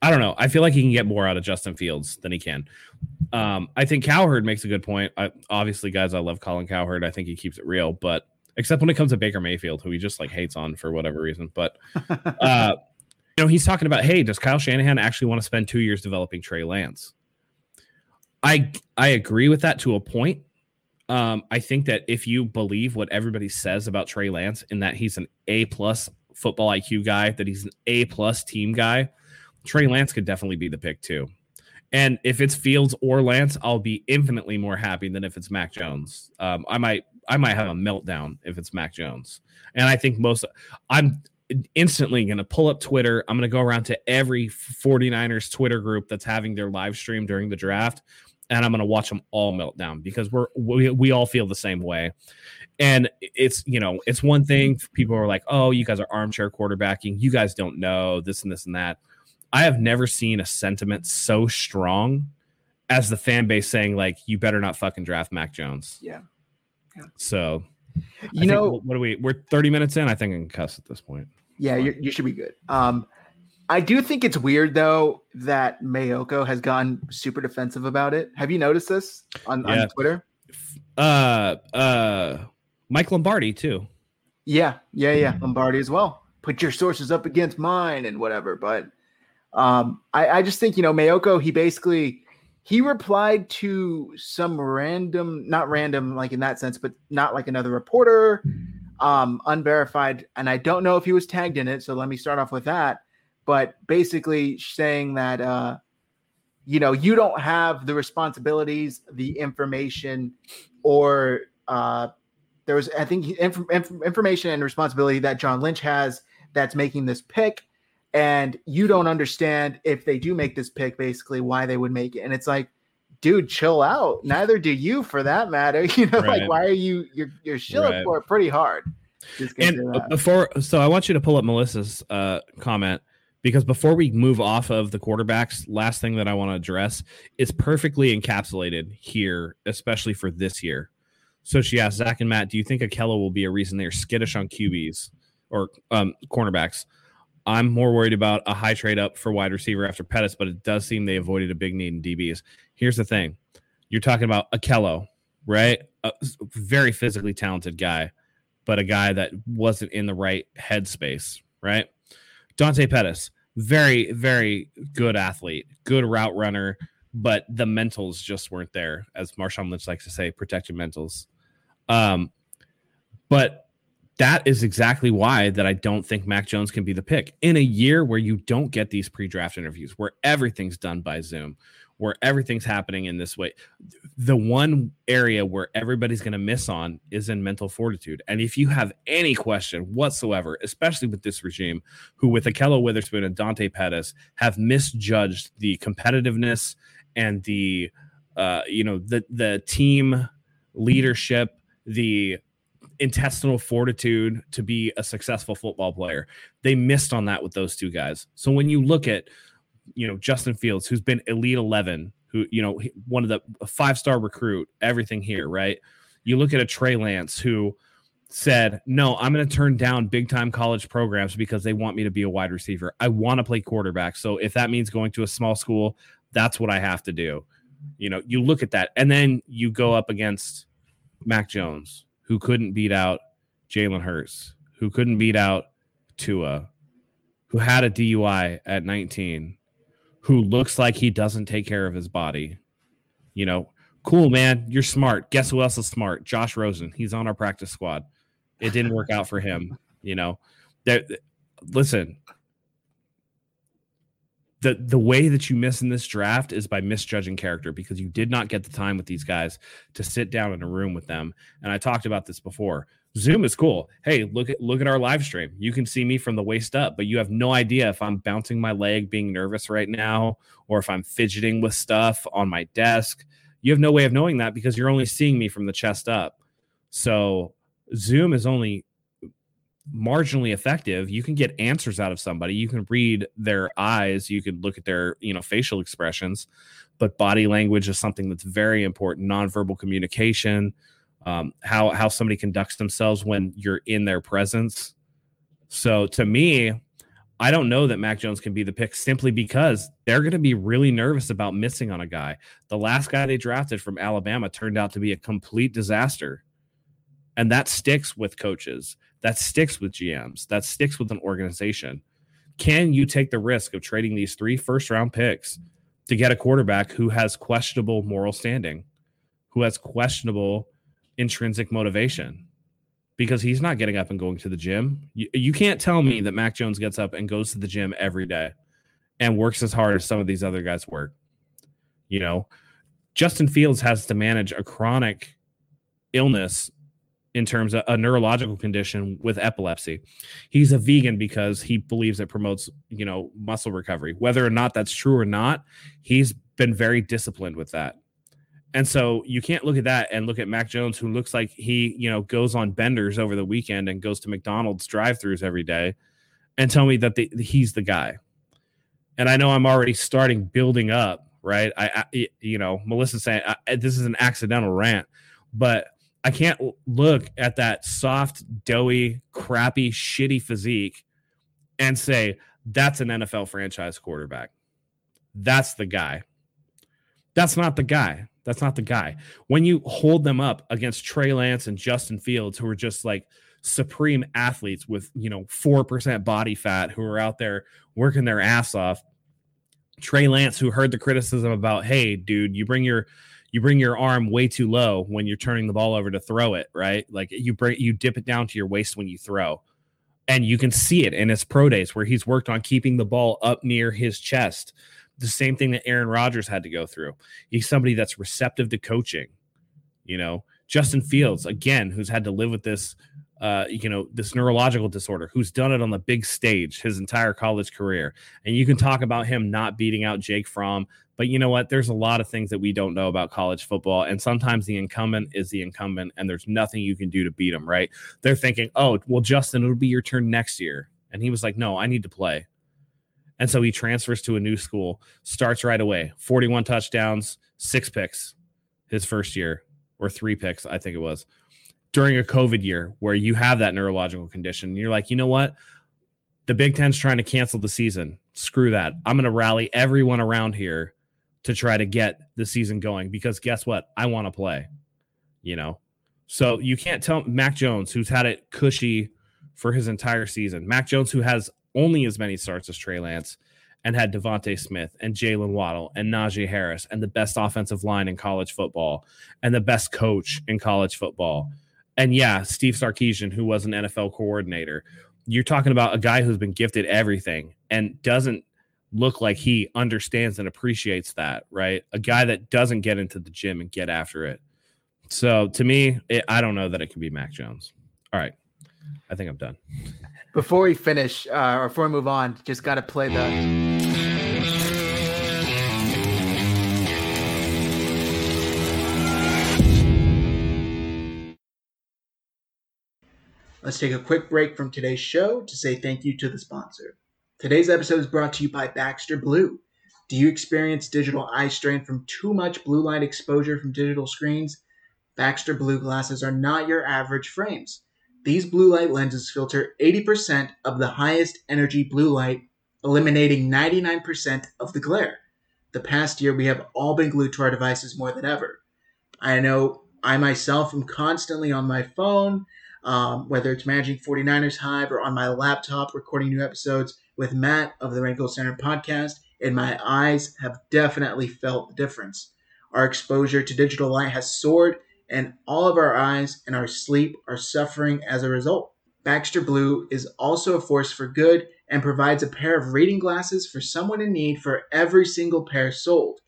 I don't know. I feel like he can get more out of Justin Fields than he can. Um, I think Cowherd makes a good point. I, obviously, guys, I love Colin Cowherd. I think he keeps it real, but except when it comes to Baker Mayfield, who he just like hates on for whatever reason. But uh, you know, he's talking about, hey, does Kyle Shanahan actually want to spend two years developing Trey Lance? I I agree with that to a point. Um, I think that if you believe what everybody says about Trey Lance in that he's an A plus football IQ guy, that he's an A plus team guy, Trey Lance could definitely be the pick too. And if it's Fields or Lance, I'll be infinitely more happy than if it's Mac Jones. Um, I might I might have a meltdown if it's Mac Jones. And I think most I'm instantly going to pull up Twitter. I'm going to go around to every 49ers Twitter group that's having their live stream during the draft and I'm going to watch them all melt down because we're we, we all feel the same way. And it's you know it's one thing people are like, oh, you guys are armchair quarterbacking. You guys don't know this and this and that. I have never seen a sentiment so strong as the fan base saying like, you better not fucking draft Mac Jones. Yeah. yeah. So, you I know, think, what are we? We're 30 minutes in. I think I can cuss at this point. Yeah, you should be good. Um, I do think it's weird though that Maiocco has gone super defensive about it. Have you noticed this on, yeah. on Twitter? Uh, uh, Mike Lombardi too. Yeah, yeah, yeah. Lombardi as well. Put your sources up against mine and whatever. But um, I, I just think you know Maiocco. He basically he replied to some random, not random like in that sense, but not like another reporter, um, unverified. And I don't know if he was tagged in it. So let me start off with that. But basically saying that uh, you know you don't have the responsibilities, the information, or uh, there was I think inf- inf- information and responsibility that John Lynch has that's making this pick and you don't understand if they do make this pick basically why they would make it. And it's like dude chill out. Neither do you for that matter. You know right. like why are you you're you're shilling right. for it pretty hard. And before so i want you to pull up melissa's uh comment because before we move off of the quarterbacks last thing that i want to address is perfectly encapsulated here especially for this year. So she asked zach and matt do you think Ahkello will be a reason they're skittish on qbs or um cornerbacks I'm more worried about a high trade up for wide receiver after Pettis, but it does seem they avoided a big need in DBs. Here's the thing you're talking about Ahkello, right? A very physically talented guy, but a guy that wasn't in the right headspace, right? Dante Pettis, very, very good athlete, good route runner, but the mentals just weren't there, as Marshawn Lynch likes to say, protect your mentals. Um, but that is exactly why that I don't think Mac Jones can be the pick in a year where you don't get these pre-draft interviews, where everything's done by Zoom, where everything's happening in this way. The one area where everybody's going to miss on is in mental fortitude. And if you have any question whatsoever, especially with this regime, who with Ahkello Witherspoon and Dante Pettis have misjudged the competitiveness and the uh, you know the the team leadership, the intestinal fortitude to be a successful football player. They missed on that with those two guys. So when you look at, you know, Justin Fields, who's been elite 11, who, you know, one of the five star recruit, everything here, right? You look at a Trey Lance who said, No, I'm going to turn down big time college programs because they want me to be a wide receiver. I want to play quarterback. So if that means going to a small school, that's what I have to do. You know, you look at that and then you go up against Mac Jones, who couldn't beat out Jalen Hurts, who couldn't beat out Tua, who had a DUI at 19, who looks like he doesn't take care of his body. You know, cool, man. You're smart. Guess who else is smart? Josh Rosen. He's on our practice squad. It didn't work out for him. You know, there, listen, the the way that you miss in this draft is by misjudging character because you did not get the time with these guys to sit down in a room with them. And I talked about this before. Zoom is cool. Hey, look at look at our live stream. You can see me from the waist up, but you have no idea if I'm bouncing my leg, being nervous right now, or if I'm fidgeting with stuff on my desk. You have no way of knowing that because you're only seeing me from the chest up. So Zoom is only marginally effective you can get answers out of somebody. You can read their eyes. You can look at their you know facial expressions. But body language is something that's very important. Nonverbal communication um, how how somebody conducts themselves when you're in their presence. So to me i don't know that mac jones can be the pick simply because they're going to be really nervous about missing on a guy. The last guy they drafted from alabama turned out to be a complete disaster. And that sticks with coaches that sticks with GMs, that sticks with an organization. Can you take the risk of trading these three first round picks to get a quarterback who has questionable moral standing, who has questionable intrinsic motivation? Because he's not getting up and going to the gym. You, you can't tell me that Mac Jones gets up and goes to the gym every day and works as hard as some of these other guys work. You know, Justin Fields has to manage a chronic illness in terms of a neurological condition with epilepsy. He's a vegan because he believes it promotes, you know, muscle recovery. Whether or not that's true or not, he's been very disciplined with that. And so you can't look at that and look at Mac Jones, who looks like he, you know, goes on benders over the weekend and goes to McDonald's drive-throughs every day, and tell me that the, he's the guy. And I know I'm already starting building up, right? I, I you know, Melissa saying I, this is an accidental rant, but I can't look at that soft, doughy, crappy, shitty physique and say that's an NFL franchise quarterback. That's the guy. That's not the guy. That's not the guy. When you hold them up against Trey Lance and Justin Fields, who are just like supreme athletes with you know four percent body fat who are out there working their ass off. Trey Lance, who heard the criticism about, hey, dude, you bring your you bring your arm way too low when you're turning the ball over to throw it, right? Like you bring you dip it down to your waist when you throw. And you can see it in his pro days where he's worked on keeping the ball up near his chest. The same thing that Aaron Rodgers had to go through. He's somebody that's receptive to coaching. You know, Justin Fields, again, who's had to live with this uh, you know, this neurological disorder, who's done it on the big stage his entire college career. And you can talk about him not beating out Jake Fromm, but you know what? There's a lot of things that we don't know about college football. And sometimes the incumbent is the incumbent, and there's nothing you can do to beat him, right? They're thinking, oh, well, Justin, it'll be your turn next year. And he was like, no, I need to play. And so he transfers to a new school, starts right away 41 touchdowns, six picks his first year, or three picks, I think it was during a COVID year where you have that neurological condition. you're like, you know what? The Big Ten's trying to cancel the season. Screw that. I'm going to rally everyone around here to try to get the season going because guess what? I want to play, you know? So you can't tell Mac Jones, who's had it cushy for his entire season, Mac Jones, who has only as many starts as Trey Lance and had DeVonta Smith and Jaylen Waddle and Najee Harris and the best offensive line in college football and the best coach in college football and yeah, Steve Sarkisian, who was an NFL coordinator. You're talking about a guy who's been gifted everything and doesn't look like he understands and appreciates that, right? A guy that doesn't get into the gym and get after it. So to me, it, I don't know that it can be Mac Jones. All right. I think I'm done. Before we finish, uh, or before we move on, just got to play the Let's take a quick break from today's show to say thank you to the sponsor. Today's episode is brought to you by Baxter Blue. Do you experience digital eye strain from too much blue light exposure from digital screens? Baxter Blue glasses are not your average frames. These blue light lenses filter 80% of the highest energy blue light, eliminating 99% of the glare. The past year, we have all been glued to our devices more than ever. I know I myself am constantly on my phone um, whether it's managing 49ers Hive or on my laptop recording new episodes with Matt of the Rankle Center podcast, and my eyes have definitely felt the difference. Our exposure to digital light has soared, and all of our eyes and our sleep are suffering as a result. Baxter Blue is also a force for good and provides a pair of reading glasses for someone in need for every single pair sold.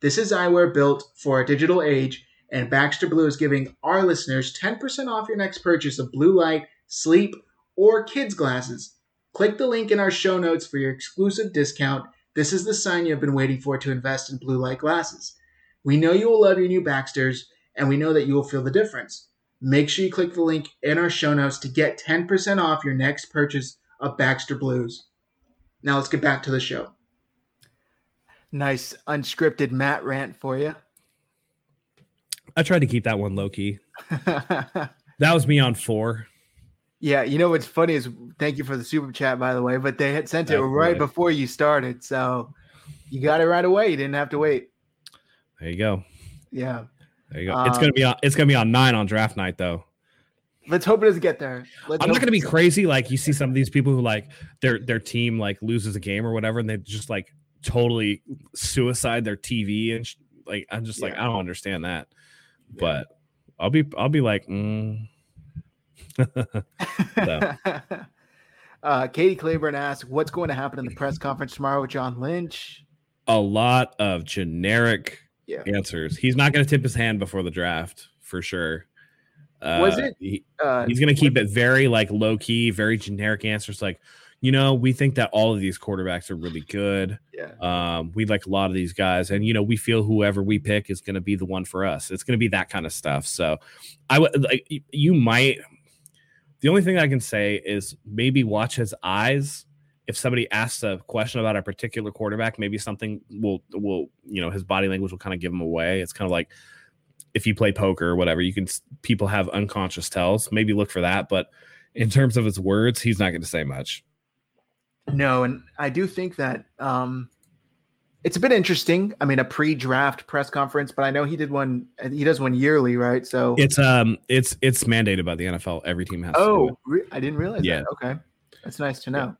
This is eyewear built for a digital age and Baxter Blue is giving our listeners 10% off your next purchase of blue light, sleep, or kids glasses. Click the link in our show notes for your exclusive discount. This is the sign you've been waiting for to invest in blue light glasses. We know you will love your new Baxters, and we know that you will feel the difference. Make sure you click the link in our show notes to get 10% off your next purchase of Baxter Blues. Now let's get back to the show. Nice unscripted Matt rant for you. I tried to keep that one low key. that was me on four. Yeah, you know what's funny is thank you for the super chat by the way, but they had sent it right before you started, so you got it right away. You didn't have to wait. There you go. Yeah. There you go. Um, it's gonna be on. It's gonna be on nine on draft night though. Let's hope it doesn't get there. Let's I'm not gonna be crazy. Like you see some of these people who like their their team like loses a game or whatever, and they just like totally suicide their TV and sh- like I'm just yeah. like I don't understand that but I'll be I'll be like, mm. uh, Katie Claiborne asks, "What's going to happen in the press conference tomorrow with John Lynch?" A lot of generic yeah. answers. He's not going to tip his hand before the draft for sure. Uh, was it? He, uh, he's going to keep it very like low key, very generic answers, like you know, we think that all of these quarterbacks are really good. Yeah. Um, we like a lot of these guys, and you know, we feel whoever we pick is going to be the one for us. It's going to be that kind of stuff. So, I would like you might. The only thing I can say is maybe watch his eyes. If somebody asks a question about a particular quarterback, maybe something will will you know his body language will kind of give him away. It's kind of like if you play poker or whatever, you can people have unconscious tells. Maybe look for that, but in terms of his words, he's not going to say much. No, and I do think that um, it's a bit interesting. I mean, a pre-draft press conference, but I know he did one. He does one yearly, right? So it's um, it's it's mandated by the NFL. Every team has. Oh, re- I didn't realize yeah. that. Okay, that's nice to know.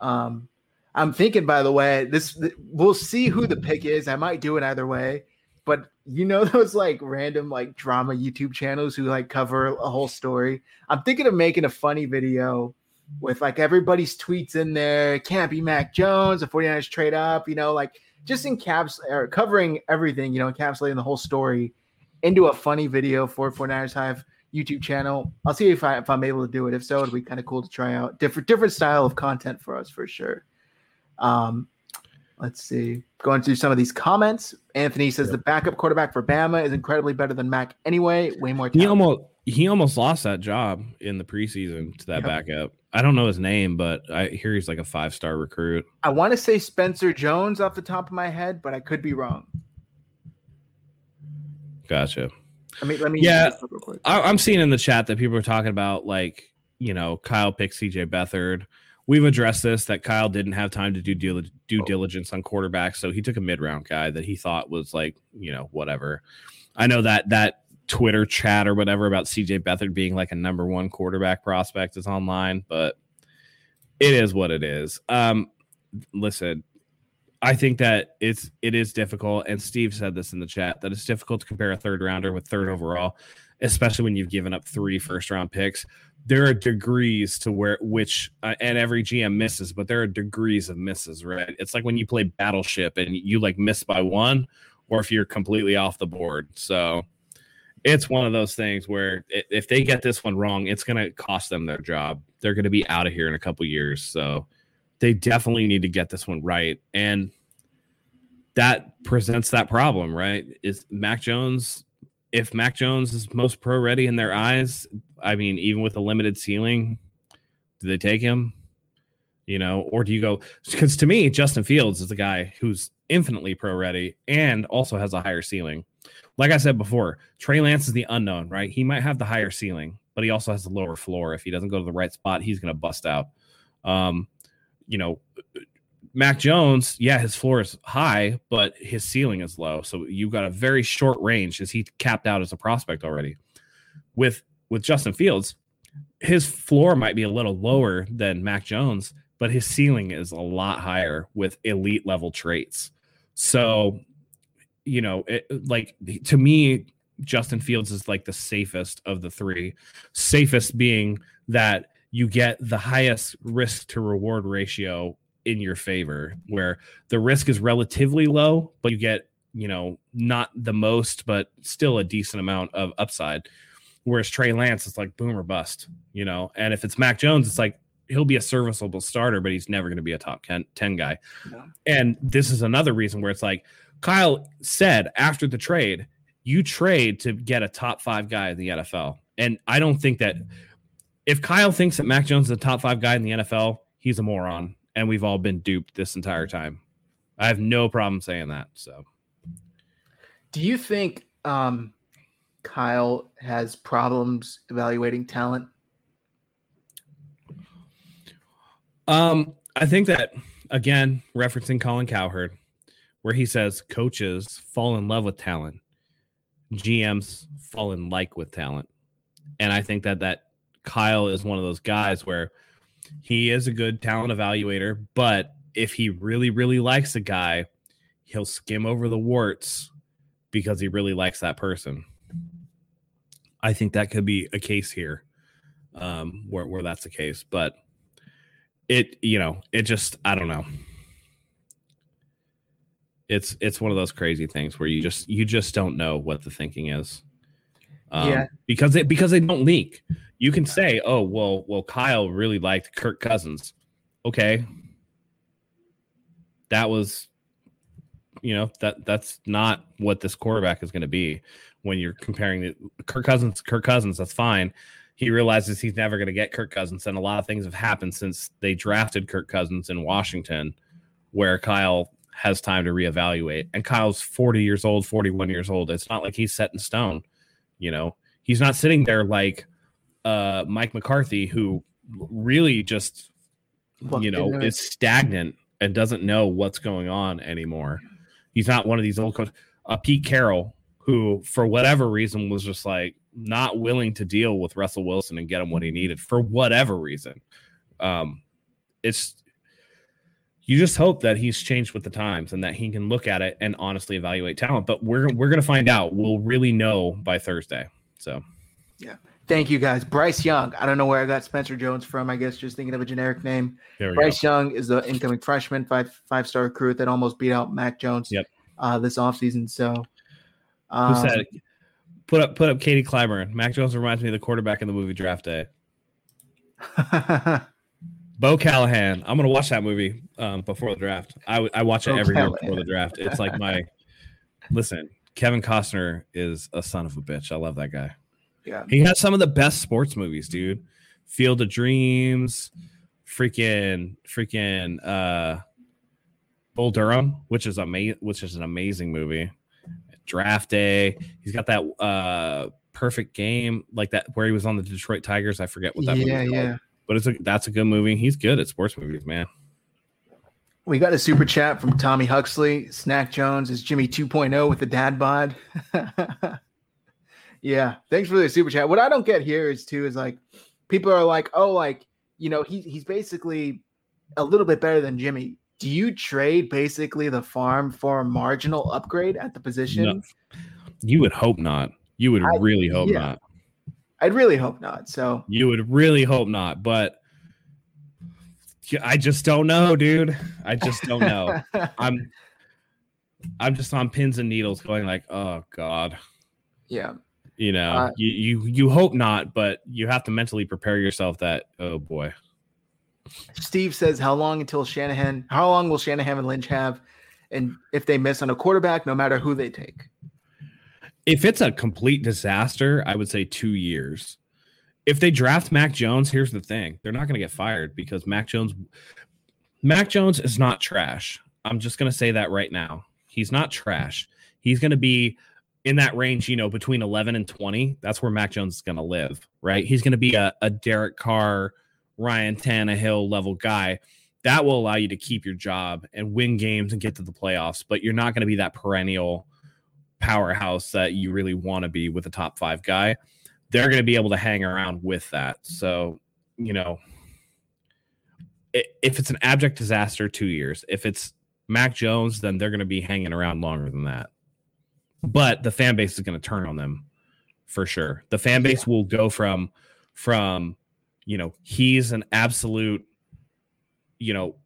Yeah. Um, I'm thinking, by the way, this we'll see who the pick is. I might do it either way, but you know those like random like drama YouTube channels who like cover a whole story. I'm thinking of making a funny video with like everybody's tweets in there. Can't be Mac Jones. The 49ers trade up, you know, like just in caps or covering everything, you know, encapsulating the whole story into a funny video for 49ers Hive YouTube channel. I'll see if I if I'm able to do it. If so, it'd be kind of cool to try out different different style of content for us for sure. Um, let's see. Going through some of these comments. Anthony says the backup quarterback for Bama is incredibly better than Mac anyway. Way more. He almost he almost lost that job in the preseason to that yep. backup. I don't know his name, but I hear he's like a five star recruit. I want to say Spencer Jones off the top of my head, but I could be wrong. Gotcha. I mean, let me. Yeah, I, am seeing in the chat that people are talking about like you know Kyle picked CJ Beathard. We've addressed this that Kyle didn't have time to do due, due oh. diligence on quarterbacks, so he took a mid round guy that he thought was like you know whatever. I know that that Twitter chat or whatever about CJ Beathard being like a number one quarterback prospect is online, but it is what it is. Um, listen, I think that it's it is difficult, and Steve said this in the chat that it's difficult to compare a third rounder with third overall, especially when you've given up three first round picks. There are degrees to where which uh, and every GM misses, but there are degrees of misses, right? It's like when you play Battleship and you like miss by one, or if you're completely off the board. So it's one of those things where if they get this one wrong, it's going to cost them their job. They're going to be out of here in a couple years. So they definitely need to get this one right. And that presents that problem, right? Is Mac Jones, if Mac Jones is most pro ready in their eyes, I mean, even with a limited ceiling, do they take him? You know, or do you go? Because to me, Justin Fields is the guy who's infinitely pro ready and also has a higher ceiling like I said before, Trey Lance is the unknown, right? He might have the higher ceiling, but he also has the lower floor. If he doesn't go to the right spot, he's going to bust out. Um, you know, Mac Jones, yeah, his floor is high, but his ceiling is low. So you've got a very short range as he capped out as a prospect already. With with Justin Fields, his floor might be a little lower than Mac Jones, but his ceiling is a lot higher with elite level traits. So you know, it, like to me, Justin Fields is like the safest of the three. Safest being that you get the highest risk to reward ratio in your favor, where the risk is relatively low, but you get, you know, not the most, but still a decent amount of upside. Whereas Trey Lance, it's like boom or bust, you know. And if it's Mac Jones, it's like he'll be a serviceable starter, but he's never going to be a top 10, 10 guy. Yeah. And this is another reason where it's like, Kyle said after the trade, you trade to get a top five guy in the NFL. And I don't think that if Kyle thinks that Mac Jones is a top five guy in the NFL, he's a moron. And we've all been duped this entire time. I have no problem saying that. So, do you think um, Kyle has problems evaluating talent? Um, I think that again, referencing Colin Cowherd, where he says coaches fall in love with talent, GMs fall in like with talent. And I think that that Kyle is one of those guys where he is a good talent evaluator, but if he really really likes a guy, he'll skim over the warts because he really likes that person. I think that could be a case here, um, where where that's the case. But it, you know, it just I don't know it's it's one of those crazy things where you just you just don't know what the thinking is. Um, yeah, because they because they don't leak. You can say, "Oh, well, well, Kyle really liked Kirk Cousins." Okay, that was, you know, that that's not what this quarterback is going to be when you're comparing the Kirk Cousins. Kirk Cousins, that's fine. He realizes he's never going to get Kirk Cousins, and a lot of things have happened since they drafted Kirk Cousins in Washington, where Kyle has time to reevaluate. And Kyle's 40 years old, 41 years old. It's not like he's set in stone. You know, he's not sitting there like uh, Mike McCarthy, who really just, you know, is stagnant and doesn't know what's going on anymore. He's not one of these old coaches. Uh, Pete Carroll, who for whatever reason was just like not willing to deal with Russell Wilson and get him what he needed for whatever reason. Um, it's you just hope that he's changed with the times and that he can look at it and honestly evaluate talent. But we're we're gonna find out. We'll really know by Thursday. So yeah. Thank you guys. Bryce Young. I don't know where I got Spencer Jones from. I guess just thinking of a generic name. Bryce go. Young is the incoming freshman, five five star recruit that almost beat out Mac Jones yep. uh, this offseason. So um, who said? Put up put up Katie Clyburn. Mac Jones reminds me of the quarterback in the movie Draft Day. Bo Callahan. I'm gonna watch that movie um, before the draft. I, I watch it Bo every Callahan. year before the draft. It's like my listen. Kevin Costner is a son of a bitch. I love that guy. Yeah. He has some of the best sports movies, dude. Field of Dreams, freaking freaking uh Bull Durham, which is amazing which is an amazing movie. Draft Day. He's got that uh perfect game like that where he was on the Detroit Tigers. I forget what that yeah, yeah. But it's a that's a good movie. He's good at sports movies, man. We got a super chat from Tommy Huxley. Snack Jones is Jimmy 2.0 with the dad bod. Yeah, thanks for the super chat. What I don't get here is too is like people are like, oh, like you know, he he's basically a little bit better than Jimmy. Do you trade basically the farm for a marginal upgrade at the position? No. You would hope not. You would I, really hope yeah. not. I'd really hope not. So you would really hope not, but I just don't know, dude. I just don't know. I'm I'm just on pins and needles going like, oh God. Yeah. You know, uh, you, you you hope not, but you have to mentally prepare yourself that oh boy. Steve says, "How long until Shanahan? How long will Shanahan and Lynch have? And if they miss on a quarterback, no matter who they take." If it's a complete disaster, I would say two years. If they draft Mac Jones, here's the thing: they're not going to get fired because Mac Jones, Mac Jones is not trash. I'm just going to say that right now. He's not trash. He's going to be in that range, you know, between 11 and 20, that's where Mac Jones is going to live, right? He's going to be a, a Derek Carr, Ryan Tannehill level guy. That will allow you to keep your job and win games and get to the playoffs, but you're not going to be that perennial powerhouse that you really want to be with a top five guy. They're going to be able to hang around with that. So, you know, if it's an abject disaster, two years. If it's Mac Jones, then they're going to be hanging around longer than that but the fan base is going to turn on them for sure. The fan base will go from from you know he's an absolute you know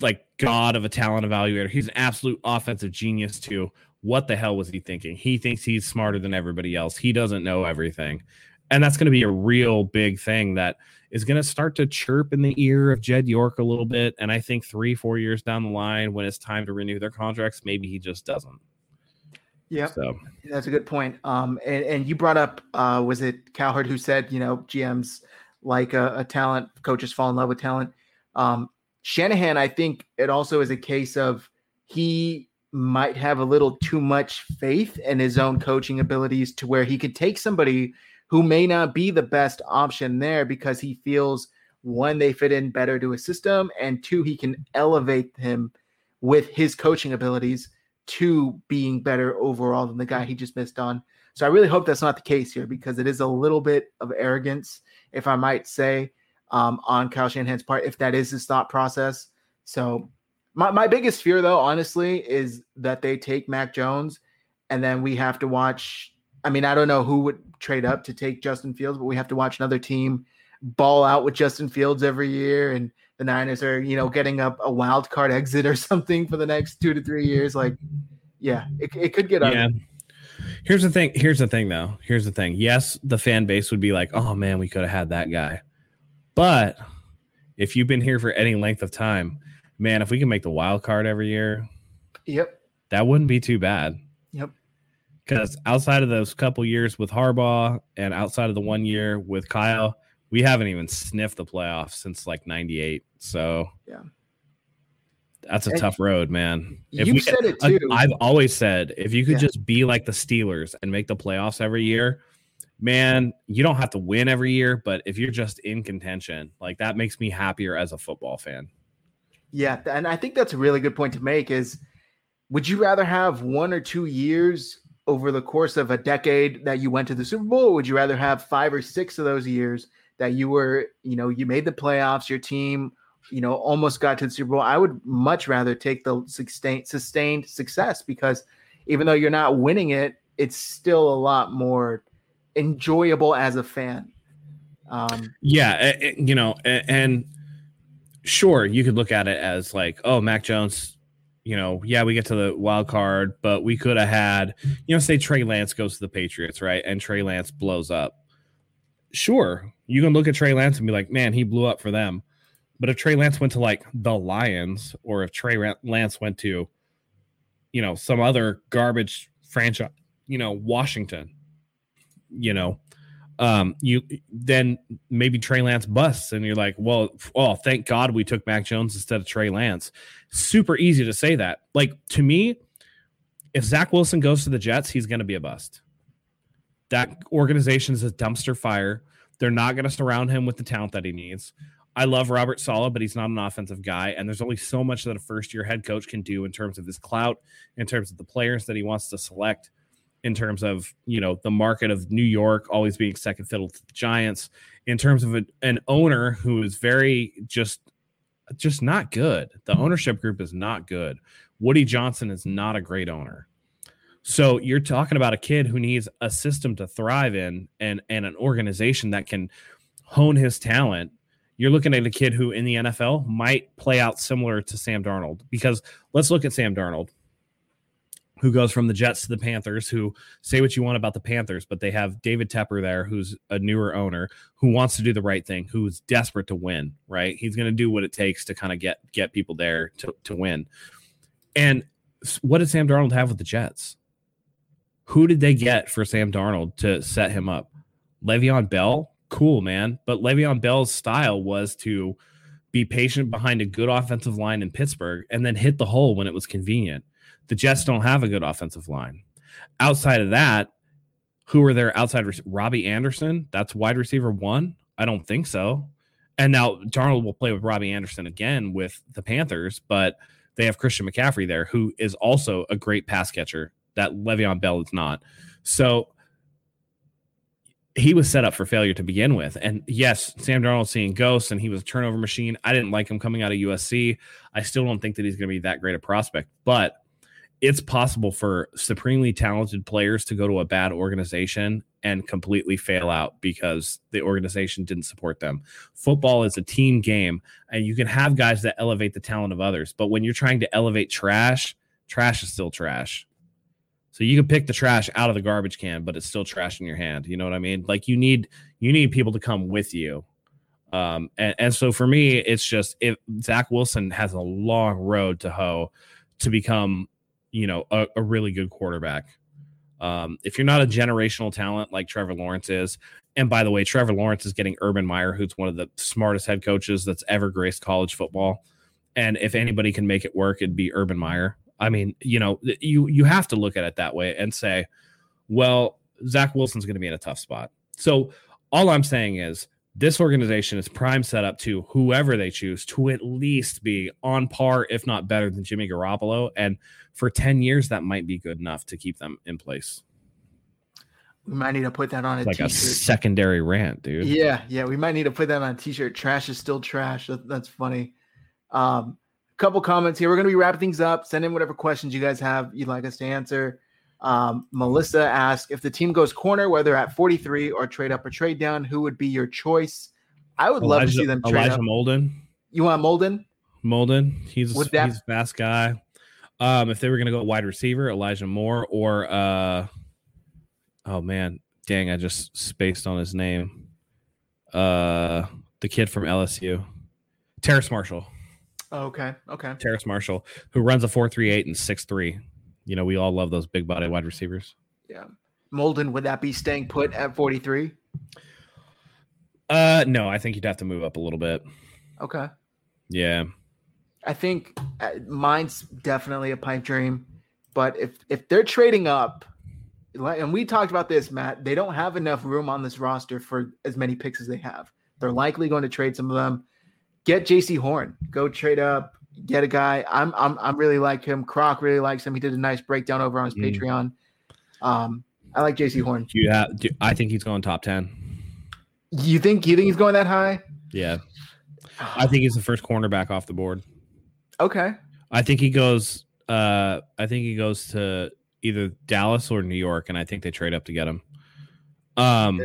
like god of a talent evaluator. He's an absolute offensive genius too. What the hell was he thinking? He thinks he's smarter than everybody else. He doesn't know everything. And that's going to be a real big thing that is going to start to chirp in the ear of Jed York a little bit. And I think three, four years down the line, when it's time to renew their contracts, maybe he just doesn't. Yeah, so. that's a good point. Um, and, and you brought up, uh, was it Cowherd who said, you know, GMs like a, a talent, coaches fall in love with talent. Um, Shanahan, I think it also is a case of he might have a little too much faith in his own coaching abilities to where he could take somebody who may not be the best option there because he feels one, they fit in better to his system, and two, he can elevate him with his coaching abilities to being better overall than the guy he just missed on. So I really hope that's not the case here because it is a little bit of arrogance, if I might say, um, on Kyle Shanahan's part, if that is his thought process. So my, my biggest fear, though, honestly, is that they take Mac Jones and then we have to watch. I mean, I don't know who would trade up to take Justin Fields, but we have to watch another team ball out with Justin Fields every year and the Niners are, you know, getting up a wild card exit or something for the next two to three years. Like, yeah, it, it could get yeah. Here's the thing. Here's the thing, though. Here's the thing. Yes, the fan base would be like, "Oh man, we could have had that guy," but if you've been here for any length of time, man, if we can make the wild card every year, yep, that wouldn't be too bad. Yep. Because outside of those couple years with Harbaugh and outside of the one year with Kyle, we haven't even sniffed the playoffs since like 98 so yeah that's a and tough road man if you said it too i've always said if you could yeah. just be like the steelers and make the playoffs every year man you don't have to win every year but if you're just in contention like that makes me happier as a football fan Yeah, and I think that's a really good point to make is would you rather have one or two years over the course of a decade that you went to the Super Bowl? would you rather have five or six of those years that you were, you know, you made the playoffs, your team, you know, almost got to the Super Bowl? I would much rather take the sustained sustained success because even though you're not winning it, it's still a lot more enjoyable as a fan. Um, yeah, you know, and sure, you could look at it as like, oh, Mac Jones, you know, yeah, we get to the wild card, but we could have had, you know, say Trey Lance goes to the Patriots, right? And Trey Lance blows up. Sure, you can look at Trey Lance and be like, man, he blew up for them. But if Trey Lance went to like the Lions, or if Trey Lance went to, you know, some other garbage franchise, you know, Washington, you know, um, you then maybe Trey Lance busts, and you're like, well, oh, thank God we took Mac Jones instead of Trey Lance. Super easy to say that. Like to me, if Zach Wilson goes to the Jets, he's going to be a bust. That organization is a dumpster fire. They're not going to surround him with the talent that he needs. I love Robert Saleh, but he's not an offensive guy. And there's only so much that a first year head coach can do in terms of his clout, in terms of the players that he wants to select in terms of you know the market of New York always being second fiddle to the Giants, in terms of a, an owner who is very just just not good. The ownership group is not good. Woody Johnson is not a great owner. So you're talking about a kid who needs a system to thrive in and and an organization that can hone his talent. You're looking at a kid who in the NFL might play out similar to Sam Darnold because let's look at Sam Darnold who goes from the Jets to the Panthers, who say what you want about the Panthers, but they have David Tepper there, who's a newer owner who wants to do the right thing, who's desperate to win, right? He's going to do what it takes to kind of get get people there to, to win. And what did Sam Darnold have with the Jets? Who did they get for Sam Darnold to set him up? Le'Veon Bell? Cool, man. But Le'Veon Bell's style was to be patient behind a good offensive line in Pittsburgh and then hit the hole when it was convenient the Jets don't have a good offensive line. Outside of that, who are their outside? Robbie Anderson, that's wide receiver one. I don't think so. And now Darnold will play with Robbie Anderson again with the Panthers, but they have Christian McCaffrey there, who is also a great pass catcher that Le'Veon Bell is not. So he was set up for failure to begin with. And yes, Sam Darnold seeing ghosts and he was a turnover machine. I didn't like him coming out of USC. I still don't think that he's going to be that great a prospect, but it's possible for supremely talented players to go to a bad organization and completely fail out because the organization didn't support them. Football is a team game, and you can have guys that elevate the talent of others. But when you're trying to elevate trash, trash is still trash. So you can pick the trash out of the garbage can, but it's still trash in your hand. You know what I mean? Like you need you need people to come with you. Um, and, and so for me, it's just if Zach Wilson has a long road to hoe to become you know, a, a really good quarterback. Um, if you're not a generational talent like Trevor Lawrence is, and by the way, Trevor Lawrence is getting Urban Meyer, who's one of the smartest head coaches that's ever graced college football. And if anybody can make it work, it'd be Urban Meyer. I mean, you know, you you have to look at it that way and say, well, Zach Wilson's going to be in a tough spot. So all I'm saying is this organization is prime set up to whoever they choose to at least be on par, if not better than Jimmy Garoppolo. And for 10 years, that might be good enough to keep them in place. We might need to put that on a like t-shirt. a secondary rant, dude. Yeah, yeah. We might need to put that on a t-shirt. Trash is still trash. That, that's funny. Um, a couple comments here. We're gonna be wrapping things up. Send in whatever questions you guys have you'd like us to answer. Um, Melissa asked if the team goes corner, whether at 43 or trade up or trade down, who would be your choice? I would Elijah, love to see them trade Elijah up. Molden. You want Molden? Molden. He's would that, he's a fast guy. Um, if they were gonna go wide receiver, Elijah Moore or uh oh man, dang, I just spaced on his name. Uh the kid from LSU. Terrace Marshall. Oh, okay. Okay. Terrace Marshall, who runs a 438 and 6'3. You know, we all love those big body wide receivers. Yeah. Molden, would that be staying put at 43? Uh, no, I think you'd have to move up a little bit. Okay. Yeah. I think uh, mine's definitely a pipe dream, but if if they're trading up, and we talked about this, Matt, they don't have enough room on this roster for as many picks as they have. They're likely going to trade some of them. Get Jaycee Horn, go trade up, get a guy. I'm I'm I'm really like him. Croc really likes him. He did a nice breakdown over on his mm. Patreon. Um, I like Jaycee Horn. Have? I think he's going top ten. You think you think he's going that high? Yeah, I think he's the first cornerback off the board. Okay. I think he goes. Uh, I think he goes to either Dallas or New York, and I think they trade up to get him. Um,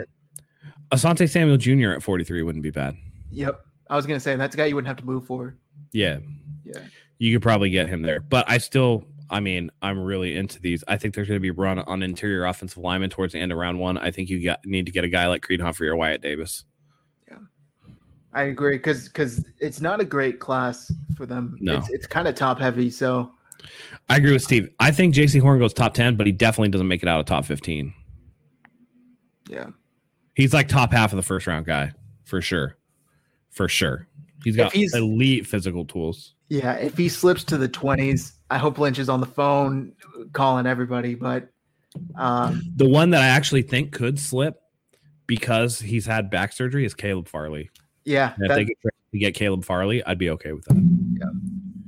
Asante Samuel Jr. at 43 wouldn't be bad. Yep. I was gonna say that's a guy you wouldn't have to move for. Yeah. Yeah. You could probably get him there. But I still I mean, I'm really into these. I think there's going to be run on interior offensive lineman towards the end of round one. I think you got need to get a guy like Creed Humphrey or Wyatt Davis. Yeah, I agree because because it's not a great class for them. No, it's, it's kind of top heavy. So I agree with Steve. I think Jaycee Horn goes top ten, but he definitely doesn't make it out of top fifteen. Yeah, he's like top half of the first round guy for sure, for sure. He's got he's, elite physical tools. Yeah, if he slips to the twenties, I hope Lynch is on the phone calling everybody. But um, the one that I actually think could slip because he's had back surgery is Caleb Farley. Yeah, if they get, get Caleb Farley, I'd be okay with that. Yeah.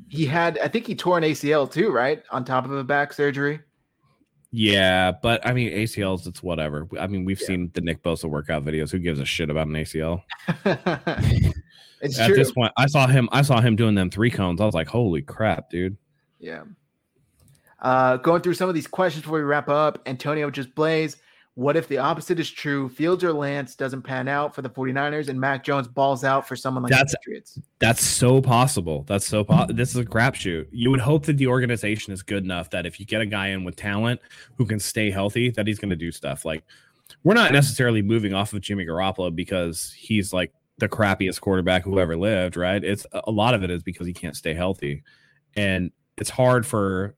He had, I think he tore an ACL too, right? On top of a back surgery. Yeah, but I mean ACLs, it's whatever. I mean, we've yeah. seen the Nick Bosa workout videos. Who gives a shit about an ACL? It's At true. this point, I saw him. I saw him doing them three cones. I was like, "Holy crap, dude!" Yeah. Uh, going through some of these questions before we wrap up, Antonio just blaze. What if the opposite is true? Fields or Lance doesn't pan out for the 49ers and Mac Jones balls out for someone like that's, the Patriots? That's so possible. That's so po- This is a crapshoot. You would hope that the organization is good enough that if you get a guy in with talent who can stay healthy, that he's going to do stuff. Like, we're not necessarily moving off of Jimmy Garoppolo because he's like the crappiest quarterback who ever lived, right? It's a lot of it is because he can't stay healthy. And it's hard for,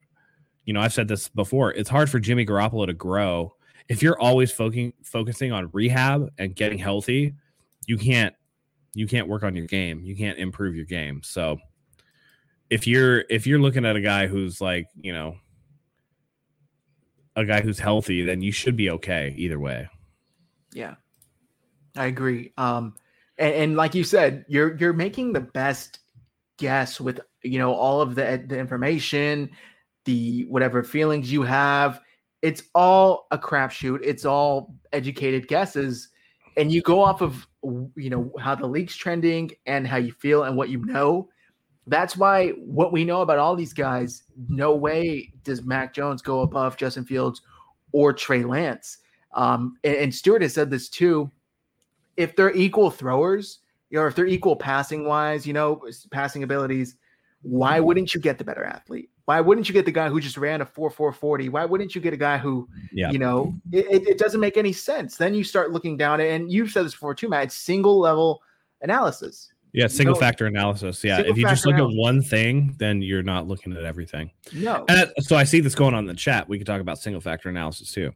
you know, I've said this before, it's hard for Jimmy Garoppolo to grow. If you're always focusing focusing on rehab and getting healthy, you can't you can't work on your game. You can't improve your game. So if you're if you're looking at a guy who's like, you know, a guy who's healthy, then you should be okay either way. Yeah. I agree. Um and, and, like you said, you're you're making the best guess with you know all of the the information, the whatever feelings you have. It's all a crapshoot. It's all educated guesses, and you go off of you know how the league's trending and how you feel and what you know. That's why what we know about all these guys, no way does Mac Jones go above Justin Fields or Trey Lance. Um, and, and Stewart has said this too if they're equal throwers, you know, if they're equal passing wise, you know, passing abilities, why mm-hmm. wouldn't you get the better athlete? Why wouldn't you get the guy who just ran a 4 4 40? Why wouldn't you get a guy who, yeah. you know, it, it doesn't make any sense? Then you start looking down, and you've said this before too, Matt. It's single level analysis. Yeah, single you know, factor analysis. Yeah, if you just look analysis. at one thing, then you're not looking at everything. No. And so I see this going on in the chat. We could talk about single factor analysis too.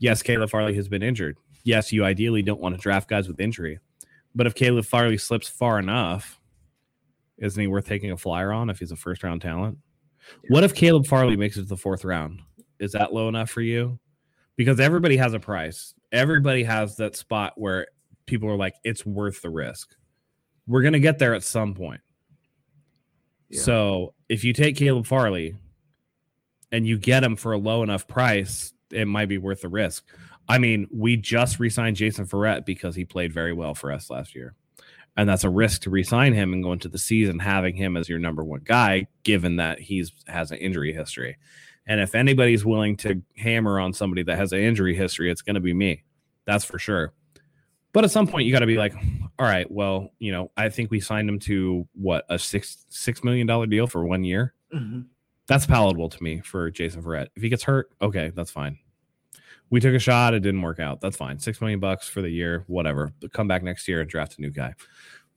Yes, Caleb Farley has been injured yes, you ideally don't want to draft guys with injury. But if Caleb Farley slips far enough, isn't he worth taking a flyer on if he's a first round talent? What if Caleb Farley makes it to the fourth round? Is that low enough for you? Because everybody has a price. Everybody has that spot where people are like, it's worth the risk. We're going to get there at some point. Yeah. So if you take Caleb Farley and you get him for a low enough price, it might be worth the risk. I mean, we just re-signed Jason Verrett because he played very well for us last year. And that's a risk to re-sign him and go into the season having him as your number one guy, given that he's has an injury history. And if anybody's willing to hammer on somebody that has an injury history, it's going to be me. That's for sure. But at some point, you got to be like, all right, well, you know, I think we signed him to what a six six million dollar deal for one year. Mm-hmm. That's palatable to me for Jason Verrett. If he gets hurt, okay, that's fine we took a shot. It didn't work out. That's fine. Six million bucks for the year, whatever. Come back next year and draft a new guy.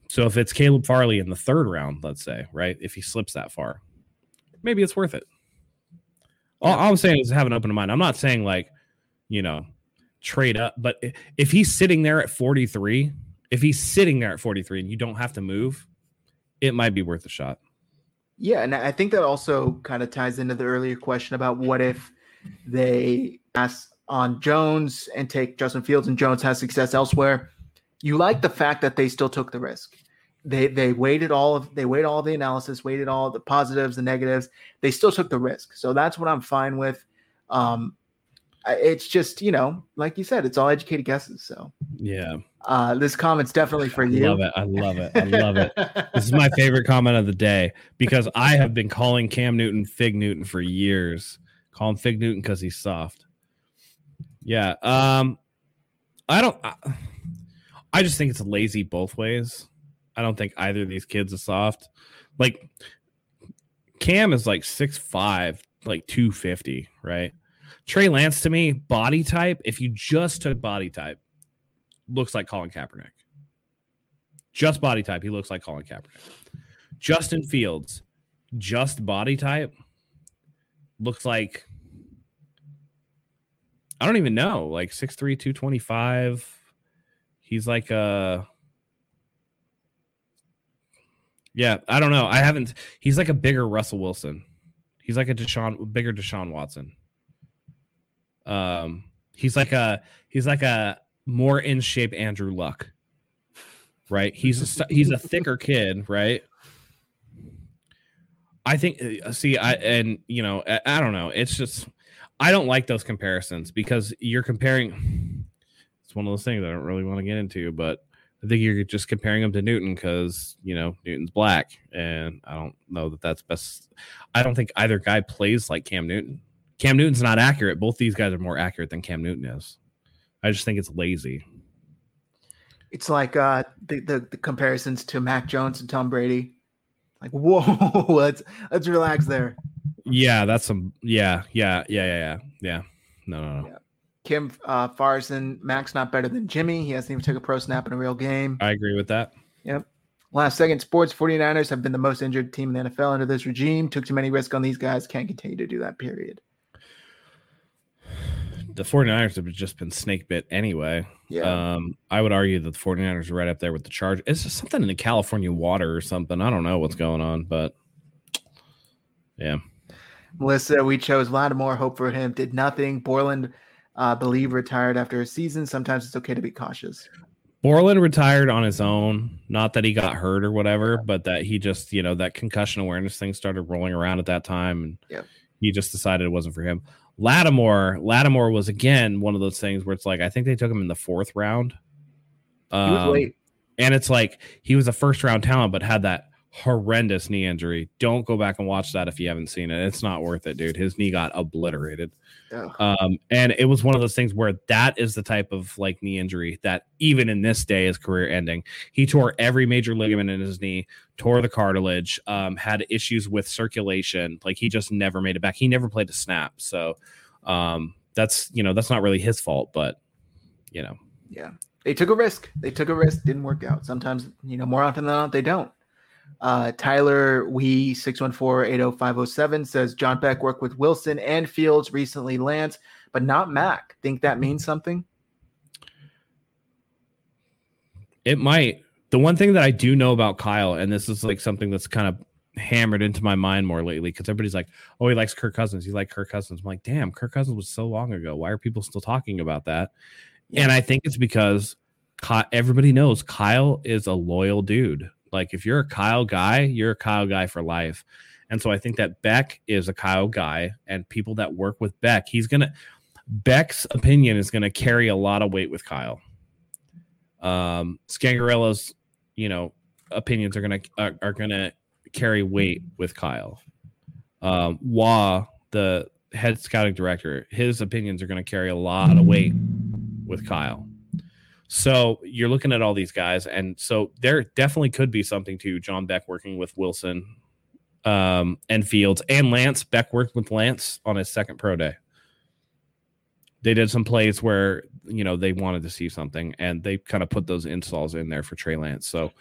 So if it's Caleb Farley in the third round, let's say, right? If he slips that far, maybe it's worth it. All, all I'm saying is have an open mind. I'm not saying like, you know, trade up, but if he's sitting there at 43, if he's sitting there at 43 and you don't have to move, it might be worth a shot. Yeah, and I think that also kind of ties into the earlier question about what if they ask on Jones and take Justin Fields and Jones has success elsewhere, you like the fact that they still took the risk. they they weighted all of they weighed all the analysis, weighted all the positives, the negatives. They still took the risk, so that's what I'm fine with. Um, it's just you know, like you said, it's all educated guesses. So yeah, uh, this comment's definitely for you. I love it. I love it. I love it. this is my favorite comment of the day because I have been calling Cam Newton Fig Newton for years. Call him Fig Newton because he's soft. Yeah. Um, I don't. I, I just think it's lazy both ways. I don't think either of these kids is soft. Like Cam is like six five, like 250, right? Trey Lance to me, body type, if you just took body type, looks like Colin Kaepernick. Just body type, he looks like Colin Kaepernick. Justin Fields, just body type, looks like I don't even know, like 6'3, 225. He's like a yeah, I don't know. I haven't. He's like a bigger Russell Wilson. He's like a Deshaun, bigger Deshaun Watson. Um, he's like a he's like a more in shape Andrew Luck. Right? He's a he's a thicker kid, right? I think. Uh, see, I and you know, I, I don't know. It's just I don't like those comparisons because you're comparing. It's one of those things I don't really want to get into, but I think you're just comparing him to Newton because you know Newton's black, and I don't know that that's best. I don't think either guy plays like Cam Newton. Cam Newton's not accurate. Both these guys are more accurate than Cam Newton is. I just think it's lazy. It's like uh, the, the, the comparisons to Mac Jones and Tom Brady. Like, whoa, let's let's relax there. Yeah, that's some. Yeah, yeah, yeah, yeah, yeah. yeah. No, no, no. Yeah. Kim uh, Farson, Max not better than Jimmy. He hasn't even took a pro snap in a real game. I agree with that. Yep. Last second, sports 49ers have been the most injured team in the NFL under this regime. Took too many risks on these guys. Can't continue to do that, period. The 49ers have just been snake bit anyway. Yeah. Um, I would argue that the 49ers are right up there with the charge. It's just something in the California water or something. I don't know what's going on, but yeah. Melissa, we chose Lattimore. Hope for him. Did nothing. Borland uh, believe retired after a season. Sometimes it's okay to be cautious. Borland retired on his own. Not that he got hurt or whatever, but that he just, you know, that concussion awareness thing started rolling around at that time. And yep. he just decided it wasn't for him. Lattimore, Lattimore was again one of those things where it's like, I think they took him in the fourth round. Um, and it's like he was a first round talent, but had that horrendous knee injury. Don't go back and watch that if you haven't seen it. It's not worth it, dude. His knee got obliterated. Yeah. Um, and it was one of those things where that is the type of like knee injury that even in this day is career ending. He tore every major ligament in his knee, tore the cartilage, um, had issues with circulation. Like he just never made it back. He never played a snap. So um, that's you know that's not really his fault, but you know. Yeah, they took a risk. They took a risk. Didn't work out. Sometimes you know more often than not they don't. Uh, Tyler We 614-80507 says John Beck worked with Wilson and Fields recently, Lance, but not Mac. Think that means something? It might. The one thing that I do know about Kyle, and this is like something that's kind of hammered into my mind more lately, because everybody's like, "Oh, he likes Kirk Cousins. He likes Kirk Cousins." I'm like, "Damn, Kirk Cousins was so long ago. Why are people still talking about that?" Yeah. And I think it's because everybody knows Kyle is a loyal dude. Like if you're a Kyle guy, you're a Kyle guy for life. And so I think that Beck is a Kyle guy, and people that work with Beck, he's gonna Beck's opinion is gonna carry a lot of weight with Kyle. Um, Scangarello's, you know, opinions are gonna are, are gonna carry weight with Kyle. Um, Wah, the head scouting director, his opinions are gonna carry a lot of weight with Kyle. So you're looking at all these guys, and so there definitely could be something to John Beck working with Wilson um, and Fields and Lance. Beck worked with Lance on his second pro day. They did some plays where you know they wanted to see something, and they kind of put those installs in there for Trey Lance. So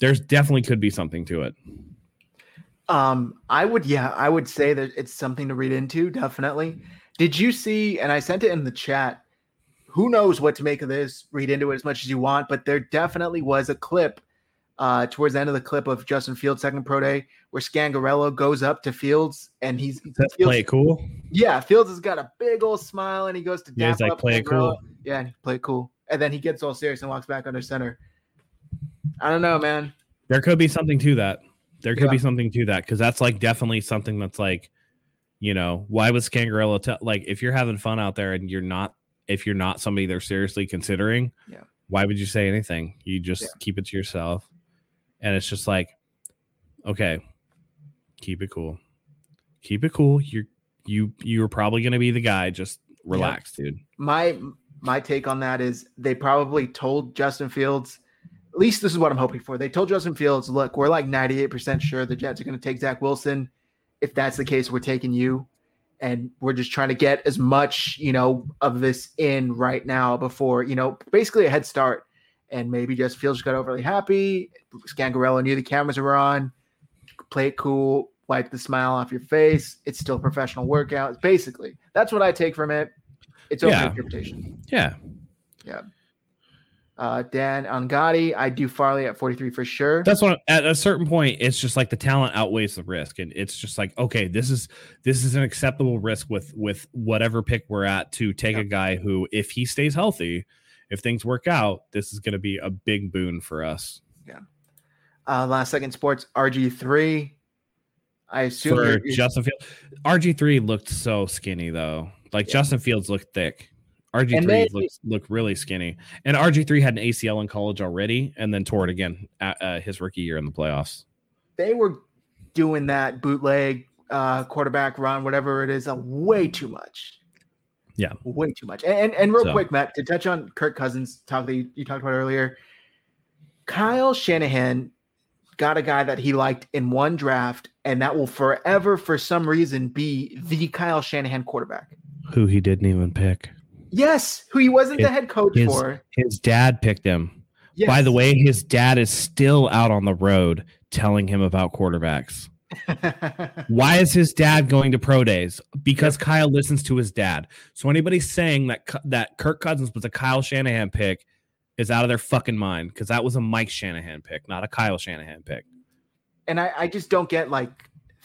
there's definitely could be something to it. Um, I would, yeah, I would say that it's something to read into. Definitely. Did you see? And I sent it in the chat who knows what to make of this? Read into it as much as you want, but there definitely was a clip uh, towards the end of the clip of Justin Fields' second pro day where Scangarello goes up to Fields and he's That's Fields, play cool. Yeah, Fields has got a big old smile and he goes to yeah, he's like play cool. Yeah, play it cool. And then he gets all serious and walks back under center. I don't know, man. There could be something to that. There could Yeah. be something to that because that's like definitely something that's like, you know, why was Scangarello tell like if you're having fun out there and you're not if you're not somebody they're seriously considering, Yeah. why would you say anything? You just Yeah. keep it to yourself. And it's just like, okay, keep it cool. Keep it cool. You're you you're probably gonna be the guy. Just relax, dude. my my take on that is they probably told Justin Fields. At least this is what I'm hoping for. They told Justin Fields, "Look, we're like 98% sure the Jets are going to take Zach Wilson. If that's the case, we're taking you, and we're just trying to get as much, you know, of this in right now before, you know, basically a head start. And maybe just Fields just got overly happy. Scangarello knew the cameras were on. Play it cool, wipe the smile off your face. It's still a professional workout. Basically, that's what I take from it. It's open Yeah. interpretation. Yeah. Uh, Dan Angadi, I do Farley at 43 for sure. That's what at a certain point it's just like the talent outweighs the risk and it's just like okay this is this is an acceptable risk with with whatever pick we're at to take a guy who if he stays healthy if things work out this is going to be a big boon for us Yeah. Uh, last second sports RG3. I assume for Justin Fields RG3 looked so skinny though like Yeah. Justin Fields looked thick RG3 And they- looked, looked really skinny and RG3 had an ACL in college already and then tore it again at uh, his rookie year in the playoffs they were doing that bootleg uh, quarterback run, whatever it is, uh, way too much. Yeah. way too much. And and, and real So- quick, Matt, to touch on Kirk Cousins talk that you, you talked about earlier. Kyle Shanahan got a guy that he liked in one draft, and that will forever, for some reason, be the Kyle Shanahan quarterback. who he didn't even pick Yes, who he wasn't the head coach his- for. his dad picked him Yes. By the way, his dad is still out on the road telling him about quarterbacks. Why is his dad going to pro days? Because Kyle listens to his dad. So anybody saying that that Kirk Cousins was a Kyle Shanahan pick is out of their fucking mind because that was a Mike Shanahan pick, not a Kyle Shanahan pick. and I, I just don't get like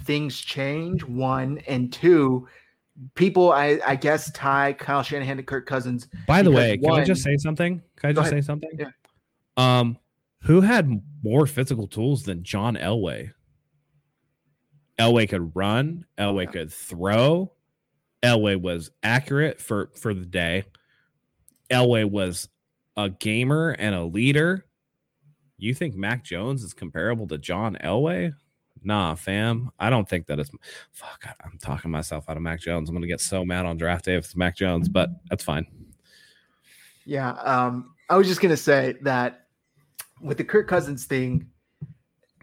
things change one and two people i i guess tie kyle shanahan to kirk cousins By the way, can I just say something? Can I just say something? Yeah. Um, who had more physical tools than John Elway? Elway could run. Elway Yeah. could throw. Elway was accurate for for the day. Elway was a gamer and a leader. You think Mac Jones is comparable to John Elway? Nah, fam. I don't think that it's. Fuck, I'm talking myself out of Mac Jones. I'm gonna get so mad on draft day if it's Mac Jones, but that's fine. yeah um i was just gonna say that with the kirk cousins thing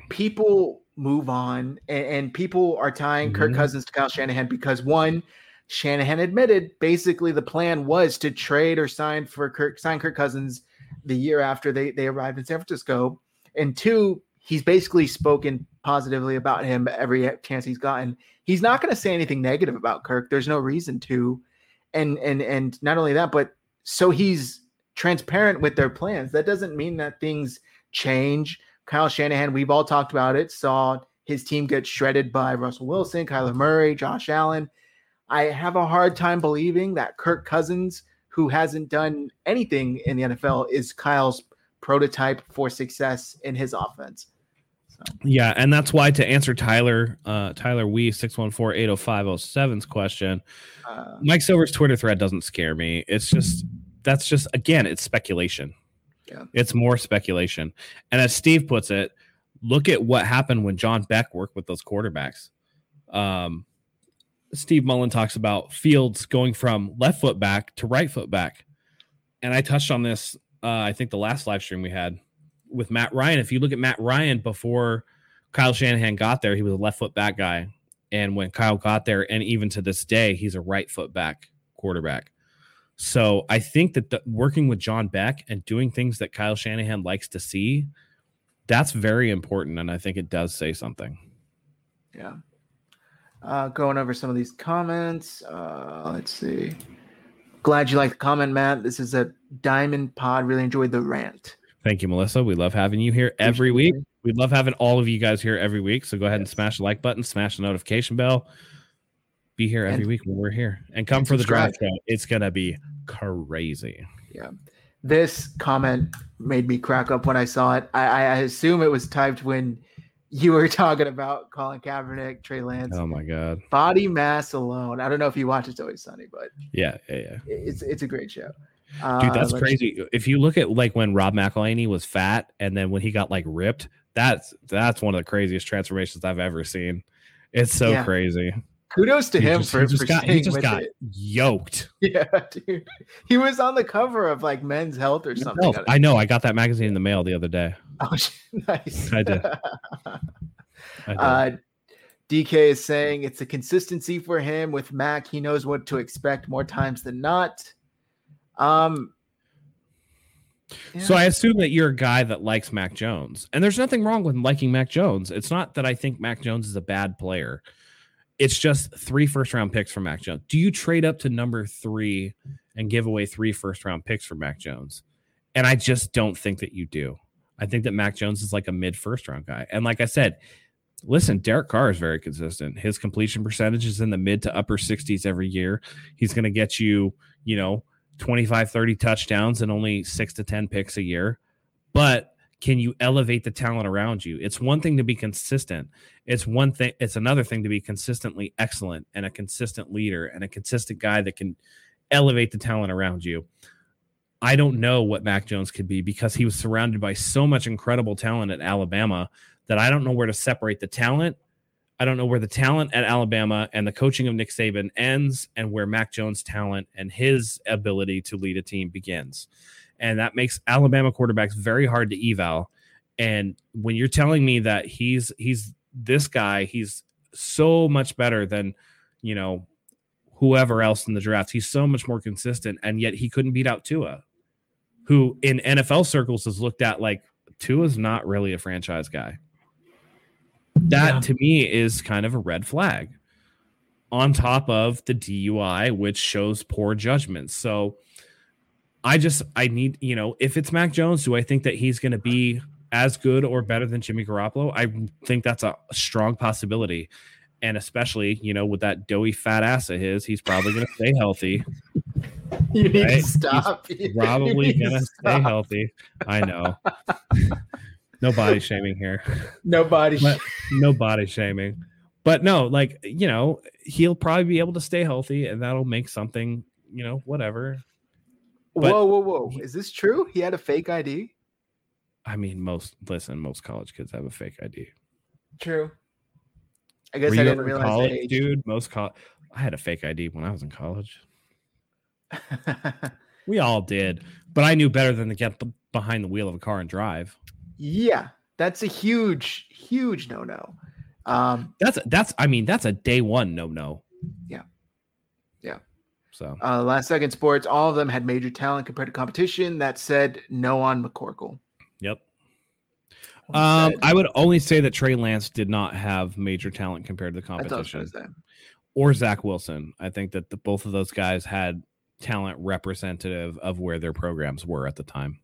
people move on and, and people are tying kirk Mhm. cousins to kyle shanahan because one shanahan admitted basically the plan was to trade or sign for kirk sign kirk cousins the year after they they arrived in san francisco and two he's basically spoken positively about him every chance he's gotten. He's not going to say anything negative about kirk. There's no reason to. And and and not only that but so he's transparent with their plans. That doesn't mean that things change. Kyle shanahan we've all talked about it saw his team get shredded by russell wilson kyler murray josh allen. I have a hard time believing that kirk cousins who hasn't done anything in the nfl is kyle's prototype for success in his offense so Yeah, and that's why to answer Tyler, uh, Tyler Wee 614-80507's question, uh, Mike Silver's Twitter thread doesn't scare me. It's just that's just again, it's speculation. Yeah. It's more speculation. And as Steve puts it, look at what happened when John Beck worked with those quarterbacks. Um, Steve Mullen talks about Fields going from left foot back to right foot back. And I touched on this, uh, I think the last live stream we had with Matt Ryan. If you look at Matt Ryan before Kyle Shanahan got there, he was a left foot back guy. And when Kyle got there, and even to this day, he's a right foot back quarterback. So I think that the, working with John Beck and doing things that Kyle Shanahan likes to see, that's very important. And I think it does say something. Yeah. Uh, going over some of these comments. Uh, let's see. Glad you liked the comment, Matt. This is a diamond pod. Really enjoyed the rant. Thank you, Melissa. We love having you here every week. We love having all of you guys here every week. So go ahead and smash the like button, smash the notification bell. Be here every And- week when we're here, and come and for the subscribe. draft show. It's gonna be crazy. Yeah. This comment made me crack up when I saw it. I, I assume it was typed when you were talking about Colin Kaepernick, Trey Lance. Oh my god. Body mass alone. I don't know if you watch It's Always Sunny, but yeah, yeah, yeah. It's it's a great show. Dude, that's uh, crazy. If you look at like when Rob McElhenney was fat and then when he got like ripped, that's that's one of the craziest transformations I've ever seen. It's so yeah. crazy. Kudos to he him just, for, he just for got he just got it. yoked. Yeah, dude. He was on the cover of like Men's Health or something. I know. I got that magazine in the mail the other day. Oh, nice. I did. I did. Uh, DK is saying it's a consistency for him with Mac. He knows what to expect more times than not. Um, yeah. So I assume that you're a guy that likes Mac Jones, and there's nothing wrong with liking Mac Jones. It's not that I think Mac Jones is a bad player. It's just three first round picks for Mac Jones. Do you trade up to number three and give away three first round picks for Mac Jones? And I just don't think that you do. I think that Mac Jones is like a mid first round guy. And like I said, listen, Derek Carr is very consistent. His completion percentage is in the mid to upper 60s every year. He's going to get you, you know, 25, 30 touchdowns and only six to 10 picks a year. But can you elevate the talent around you? It's one thing to be consistent. It's one thing, it's another thing to be consistently excellent and a consistent leader and a consistent guy that can elevate the talent around you. I don't know what Mac Jones could be because he was surrounded by so much incredible talent at Alabama that I don't know where to separate the talent I don't know where the talent at Alabama and the coaching of Nick Saban ends and where Mac Jones' talent and his ability to lead a team begins. And that makes Alabama quarterbacks very hard to eval. And when you're telling me that he's he's this guy, he's so much better than, you know, whoever else in the draft. He's so much more consistent, and yet he couldn't beat out Tua, who in NFL circles is looked at like Tua's not really a franchise guy. That yeah. to me is kind of a red flag on top of the DUI, which shows poor judgment. So I just, I need, you know, if it's Mac Jones, do I think that he's going to be as good or better than Jimmy Garoppolo? I think that's a strong possibility. And especially, you know, with that doughy fat ass of his, he's probably going to stay healthy. You need right? to stop. He's probably going to stay healthy. I know. no body shaming here. No body. But, no body shaming. But no, like you know, he'll probably be able to stay healthy, and that'll make something. You know, whatever. But whoa, whoa, whoa! Is this true? He had a fake ID. I mean, most listen, most college kids have a fake ID. True. I guess Were I didn't realize college, dude. Most college. I had a fake ID when I was in college. we all did, but I knew better than to get behind the wheel of a car and drive. Yeah, that's a huge, huge no no. Um, that's that's I mean that's a day one no no. Yeah, yeah. So uh, last second sports, all of them had major talent compared to competition. That said, no on McCorkle. Yep. Um, I would only say that Trey Lance did not have major talent compared to the competition. Or Zach Wilson. I think that the, both of those guys had talent representative of where their programs were at the time.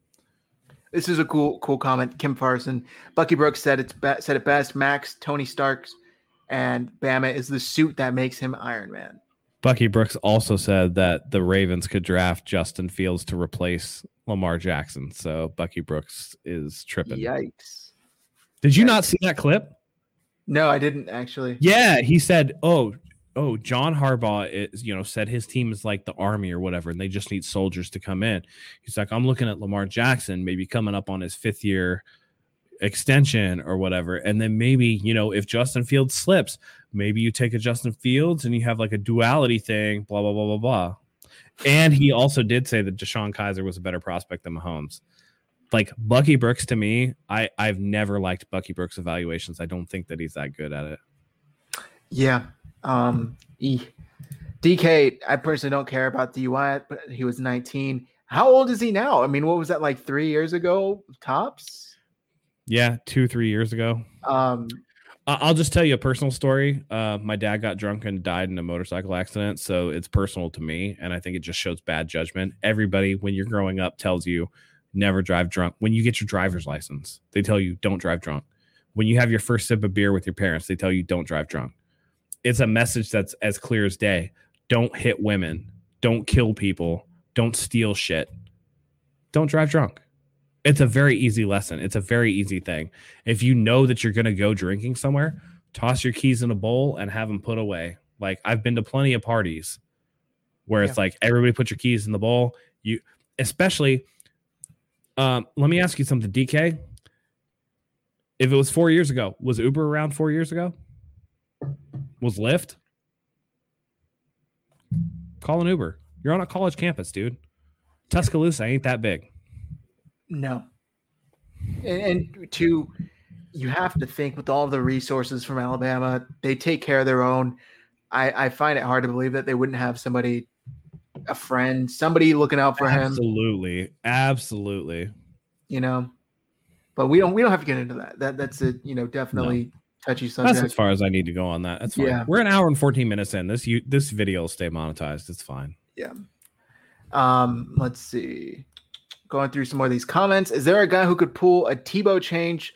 This is a cool, cool comment. Kim Farson, Bucky Brooks said it's be- said it best. Max, Tony Starks, and Bama is the suit that makes him Iron Man. Bucky Brooks also said that the Ravens could draft Justin Fields to replace Lamar Jackson. So Bucky Brooks is tripping. Yikes! Did you Yikes. not see that clip? No, I didn't actually. Yeah, he said, "Oh, oh, John Harbaugh is, you know, said his team is like the army or whatever, and they just need soldiers to come in. He's like, I'm looking at Lamar Jackson, maybe coming up on his fifth year extension or whatever. And then maybe, you know, if Justin Fields slips, maybe you take a Justin Fields and you have like a duality thing, blah, blah, blah, blah, blah. And he also did say that DeShone Kizer was a better prospect than Mahomes. Like Bucky Brooks to me, I, I've never liked Bucky Brooks evaluations. I don't think that he's that good at it. Yeah, um, e. DK, I personally don't care about DUI, but he was 19. How old is he now? I mean, what was that like three years ago tops? Yeah, two, three years ago. Um, I'll just tell you a personal story. Uh, my dad got drunk and died in a motorcycle accident, so it's personal to me, and I think it just shows bad judgment. Everybody, when you're growing up, tells you never drive drunk. When you get your driver's license, they tell you don't drive drunk. When you have your first sip of beer with your parents, they tell you don't drive drunk it's a message that's as clear as day. Don't hit women. Don't kill people. Don't steal shit. don't drive drunk. It's a very easy lesson. It's a very easy thing. If you know that you're going to go drinking somewhere, toss your keys in a bowl and have them put away. Like I've been to plenty of parties where it's like everybody put your keys in the bowl. You especially um let me ask you something, DK. If it was 4 years ago, was Uber around 4 years ago? Was Lyft? Call an Uber. You're on a college campus, dude. Tuscaloosa ain't that big. No. And, and to you have to think with all the resources from Alabama, they take care of their own. I, I find it hard to believe that they wouldn't have somebody, a friend, somebody looking out for absolutely. him. Absolutely, absolutely. You know, but we don't we don't have to get into that. That that's a you know definitely. Touchy subject. That's as far as I need to go on that. That's fine. Yeah. We're an hour and fourteen minutes in. This you this video will stay monetized. It's fine. Yeah. Um. Let's see. Going through some more of these comments. Is there a guy who could pull a Tebow change,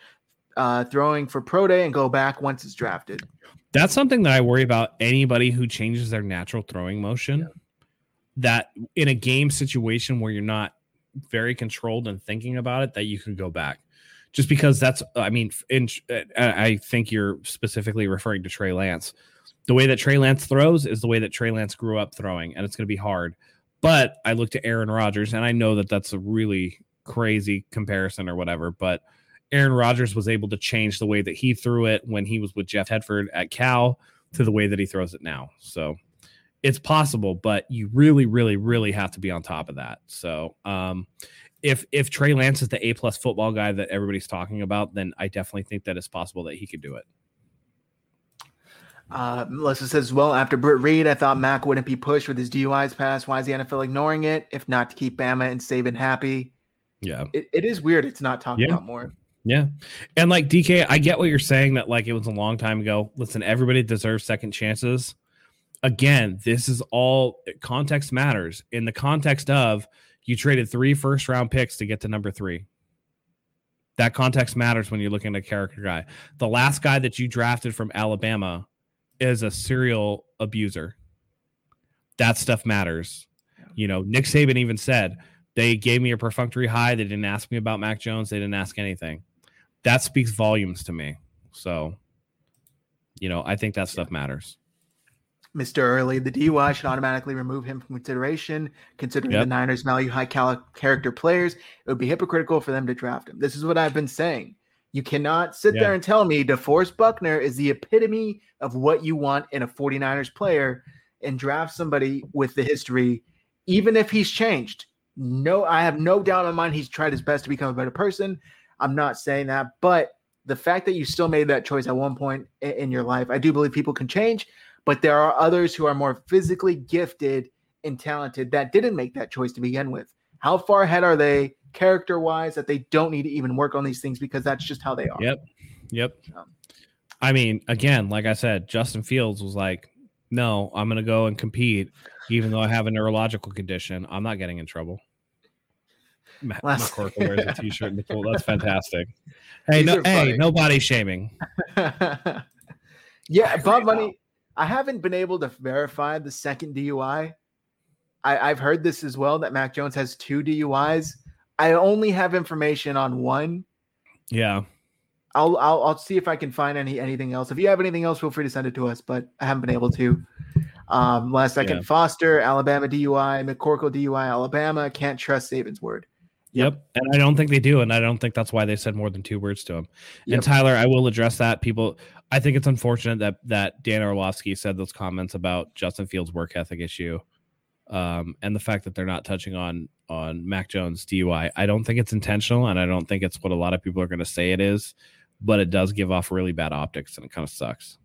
uh, throwing for pro day and go back once it's drafted? That's something that I worry about anybody who changes their natural throwing motion. Yeah. That in a game situation where you're not very controlled and thinking about it, that you can go back. Just because that's, I mean, in, I think you're specifically referring to Trey Lance. The way that Trey Lance throws is the way that Trey Lance grew up throwing, and it's going to be hard. But I look to Aaron Rodgers, and I know that that's a really crazy comparison or whatever, but Aaron Rodgers was able to change the way that he threw it when he was with Jeff Tedford at Cal to the way that he throws it now. So it's possible, but you really, really, really have to be on top of that. So um, if if Trey Lance is the A plus football guy that everybody's talking about, then I definitely think that it's possible that he could do it. Uh, Melissa says, well, after Britt Reid, I thought Mac wouldn't be pushed with his DUIs pass. Why is the NFL ignoring it? If not to keep Bama and Saban happy. Yeah. It, it is weird. It's not talked yeah. about more. Yeah. And like DK, I get what you're saying that like it was a long time ago. Listen, everybody deserves second chances. Again, this is all context matters in the context of you traded three first round picks to get to number three. That context matters when you're looking at a character guy. The last guy that you drafted from Alabama is a serial abuser. That stuff matters. You know, Nick Saban even said they gave me a perfunctory hi. They didn't ask me about Mac Jones. They didn't ask anything that speaks volumes to me. So, you know, I think that stuff matters. Mr. Early, the DUI should automatically remove him from consideration. Considering yep. the Niners value high cal- character players, it would be hypocritical for them to draft him. This is what I've been saying. You cannot sit yeah. there and tell me DeForest Buckner is the epitome of what you want in a 49ers player and draft somebody with the history, even if he's changed. No, I have no doubt in my mind he's tried his best to become a better person. I'm not saying that, but the fact that you still made that choice at one point in your life, I do believe people can change, but there are others who are more physically gifted and talented that didn't make that choice to begin with. How far ahead are they character wise that they don't need to even work on these things because that's just how they are? Yep. Yep. Um, I mean, again, like I said, Justin Fields was like, no, I'm going to go and compete, even though I have a neurological condition. I'm not getting in trouble. Matt Last, McCorkle wears a t-shirt in the pool. That's fantastic. Hey, no, hey, no body shaming. yeah, Bob Money. I haven't been able to verify the second DUI. I, have heard this as well that Mac Jones has two DUIs. I only have information on one. Yeah. I'll, I'll I'll see if I can find any anything else. If you have anything else, feel free to send it to us. But I haven't been able to. Um, last second, yeah. Foster, Alabama DUI, McCorkle DUI, Alabama. Can't trust Saban's word. Yep. And I don't think they do. And I don't think that's why they said more than two words to him. Yep. And Tyler, I will address that. People, I think it's unfortunate that that Dan Orlovsky said those comments about Justin Fields' work ethic issue. Um, and the fact that they're not touching on on Mac Jones DUI. I don't think it's intentional, and I don't think it's what a lot of people are going to say it is, but it does give off really bad optics, and it kind of sucks.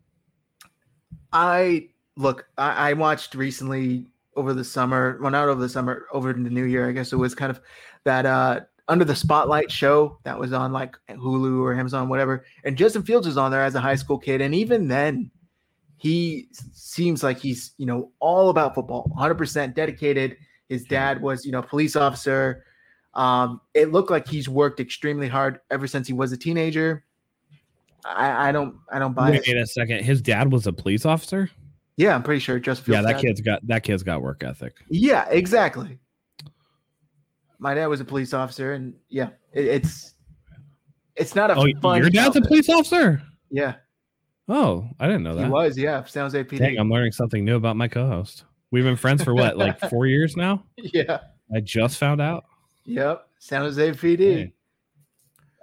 I look. I, I watched recently over the summer. Well, not over the summer, over the New Year. I guess it was kind of that uh under the spotlight show that was on like Hulu or Amazon, whatever. And Justin Fields was on there as a high school kid, and even then, he seems like he's you know all about football, 100% dedicated. His dad was you know police officer. Um, it looked like he's worked extremely hard ever since he was a teenager. I, I don't I don't buy Wait it. a second. His dad was a police officer. Yeah, I'm pretty sure. Just yeah, that dad. kid's got that kid's got work ethic. Yeah, exactly. My dad was a police officer, and yeah, it, it's it's not a Oh, fun. your dad's a police officer. Yeah, Oh, I didn't know that. he was. Yeah, San Jose PD. Dang, I'm learning something new about my co-host. We've been friends for what, like four years now? yeah. I just found out. Yep. San Jose PD. Dang.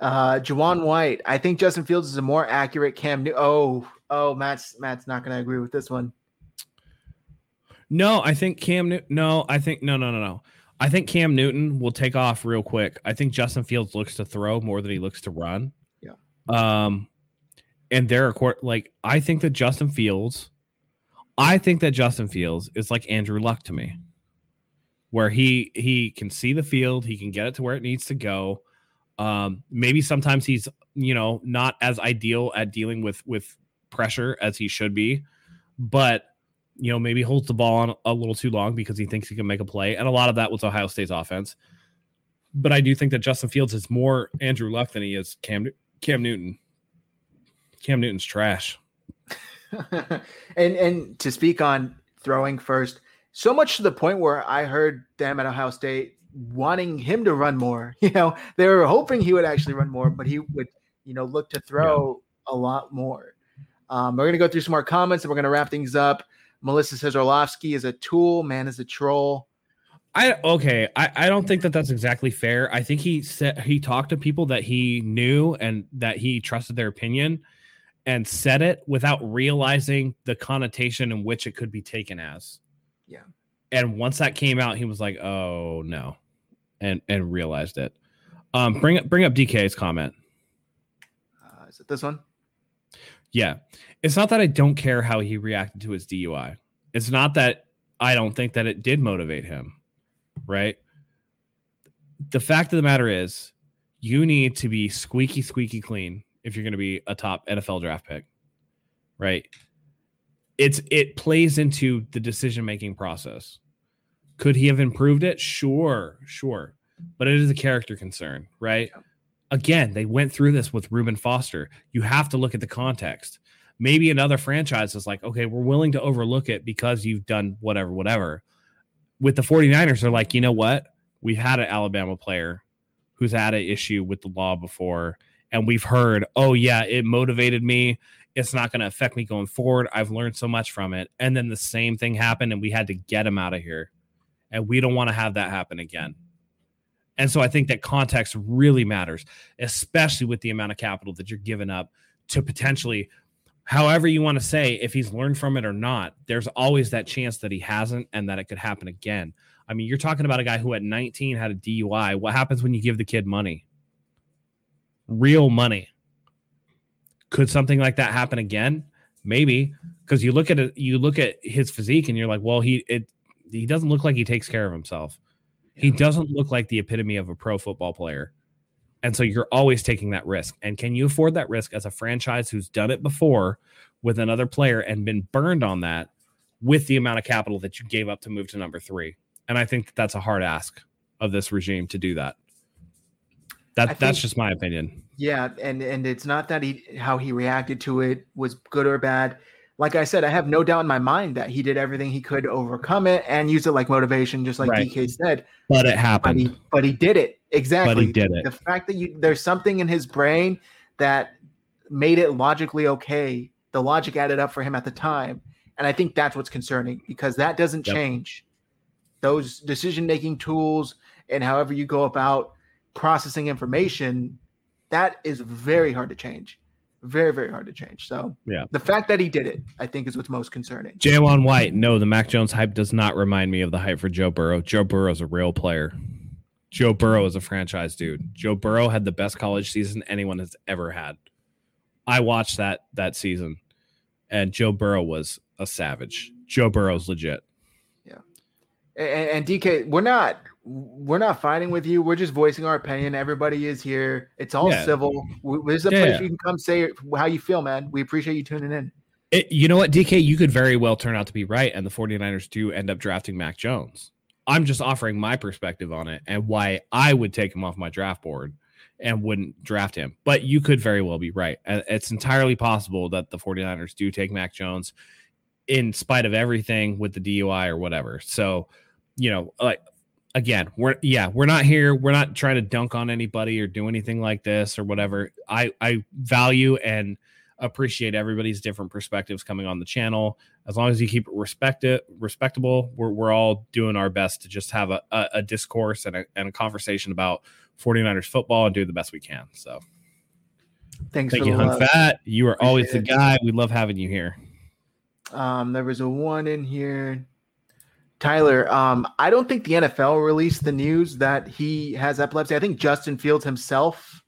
Uh, Jawan White. I think Justin Fields is a more accurate Cam. New- oh, oh, Matt's Matt's not going to agree with this one. No, I think Cam. New- no, I think no, no, no, no. I think Cam Newton will take off real quick. I think Justin Fields looks to throw more than he looks to run. Yeah. Um, and there are court like I think that Justin Fields, I think that Justin Fields is like Andrew Luck to me, where he he can see the field, he can get it to where it needs to go. Um, maybe sometimes he's you know not as ideal at dealing with with pressure as he should be, but you know, maybe holds the ball on a little too long because he thinks he can make a play. And a lot of that was Ohio State's offense. But I do think that Justin Fields is more Andrew Luck than he is Cam Cam Newton. Cam Newton's trash. and and to speak on throwing first, so much to the point where I heard them at Ohio State wanting him to run more. You know, they were hoping he would actually run more, but he would, you know, look to throw a lot more. Um, we're gonna go through some more comments and we're gonna wrap things up. Melissa says Orlovsky is a tool, man is a troll. I okay. I, I don't think that that's exactly fair. I think he said he talked to people that he knew and that he trusted their opinion and said it without realizing the connotation in which it could be taken as. Yeah. And once that came out, he was like, "Oh no," and and realized it. Um, bring up bring up DK's comment. Uh, is it this one? Yeah. It's not that I don't care how he reacted to his DUI. It's not that I don't think that it did motivate him, right? The fact of the matter is, you need to be squeaky, squeaky clean if you're going to be a top NFL draft pick, right? It's it plays into the decision making process. Could he have improved it? Sure, sure, but it is a character concern, right? Again, they went through this with Reuben Foster. You have to look at the context. Maybe another franchise is like, okay, we're willing to overlook it because you've done whatever, whatever. With the 49ers, they're like, you know what? We've had an Alabama player who's had an issue with the law before, and we've heard, oh, yeah, it motivated me. It's not going to affect me going forward. I've learned so much from it. And then the same thing happened, and we had to get him out of here. And we don't want to have that happen again. And so I think that context really matters, especially with the amount of capital that you're giving up to potentially, however you want to say, if he's learned from it or not, there's always that chance that he hasn't and that it could happen again. I mean, you're talking about a guy who at 19 had a DUI. What happens when you give the kid money? Real money. Could something like that happen again? Maybe because you look at it, you look at his physique and you're like, well, he it he doesn't look like he takes care of himself. He doesn't look like the epitome of a pro football player. And so you're always taking that risk. And can you afford that risk as a franchise who's done it before with another player and been burned on that with the amount of capital that you gave up to move to number three? And I think that's a hard ask of this regime to do that. That I that's just my opinion. Yeah, and and it's not that he how he reacted to it was good or bad. Like I said, I have no doubt in my mind that he did everything he could to overcome it and use it like motivation, just like Right. DK said. But it But happened. he but he did it exactly. did it. The fact that you there's something in his brain that made it logically okay. The logic added up for him at the time, and I think that's what's concerning because that doesn't Yep. change. Those decision making tools and however you go about processing information, that is very hard to change. Very, very hard to change. So Yeah. the fact that he did it, I think, is what's most concerning. Jalen White, no, the Mac Jones hype does not remind me of the hype for Joe Burrow. Joe Burrow is a real player. Joe Burrow is a franchise dude. Joe Burrow had the best college season anyone has ever had. I watched that that season, and Joe Burrow was a savage. Joe Burrow's legit. And, and DK, we're not we're not fighting with you. We're just voicing our opinion. Everybody is here. It's all Yeah. civil. There's a Yeah, place you can come say how you feel, man. We appreciate you tuning in. It, you know what, DK, you could very well turn out to be right, and the 49ers do end up drafting Mac Jones. I'm just offering my perspective on it and why I would take him off my draft board and wouldn't draft him. But you could very well be right. And It's entirely possible that the 49ers do take Mac Jones in spite of everything with the DUI or whatever. So, you know, like again, we're yeah, we're not here. We're not trying to dunk on anybody or do anything like this or whatever. I I value and appreciate everybody's different perspectives coming on the channel. As long as you keep it respect it, respectable, we're, we're all doing our best to just have a, a, a discourse and a, and a conversation about 49ers football and do the best we can. So Thanks thank you, Hunt. Fat. You are always the Appreciate guy. We love having you here. Um, there was a one in here. Tyler, um, I don't think the NFL released the news that he has epilepsy. I think Justin Fields himself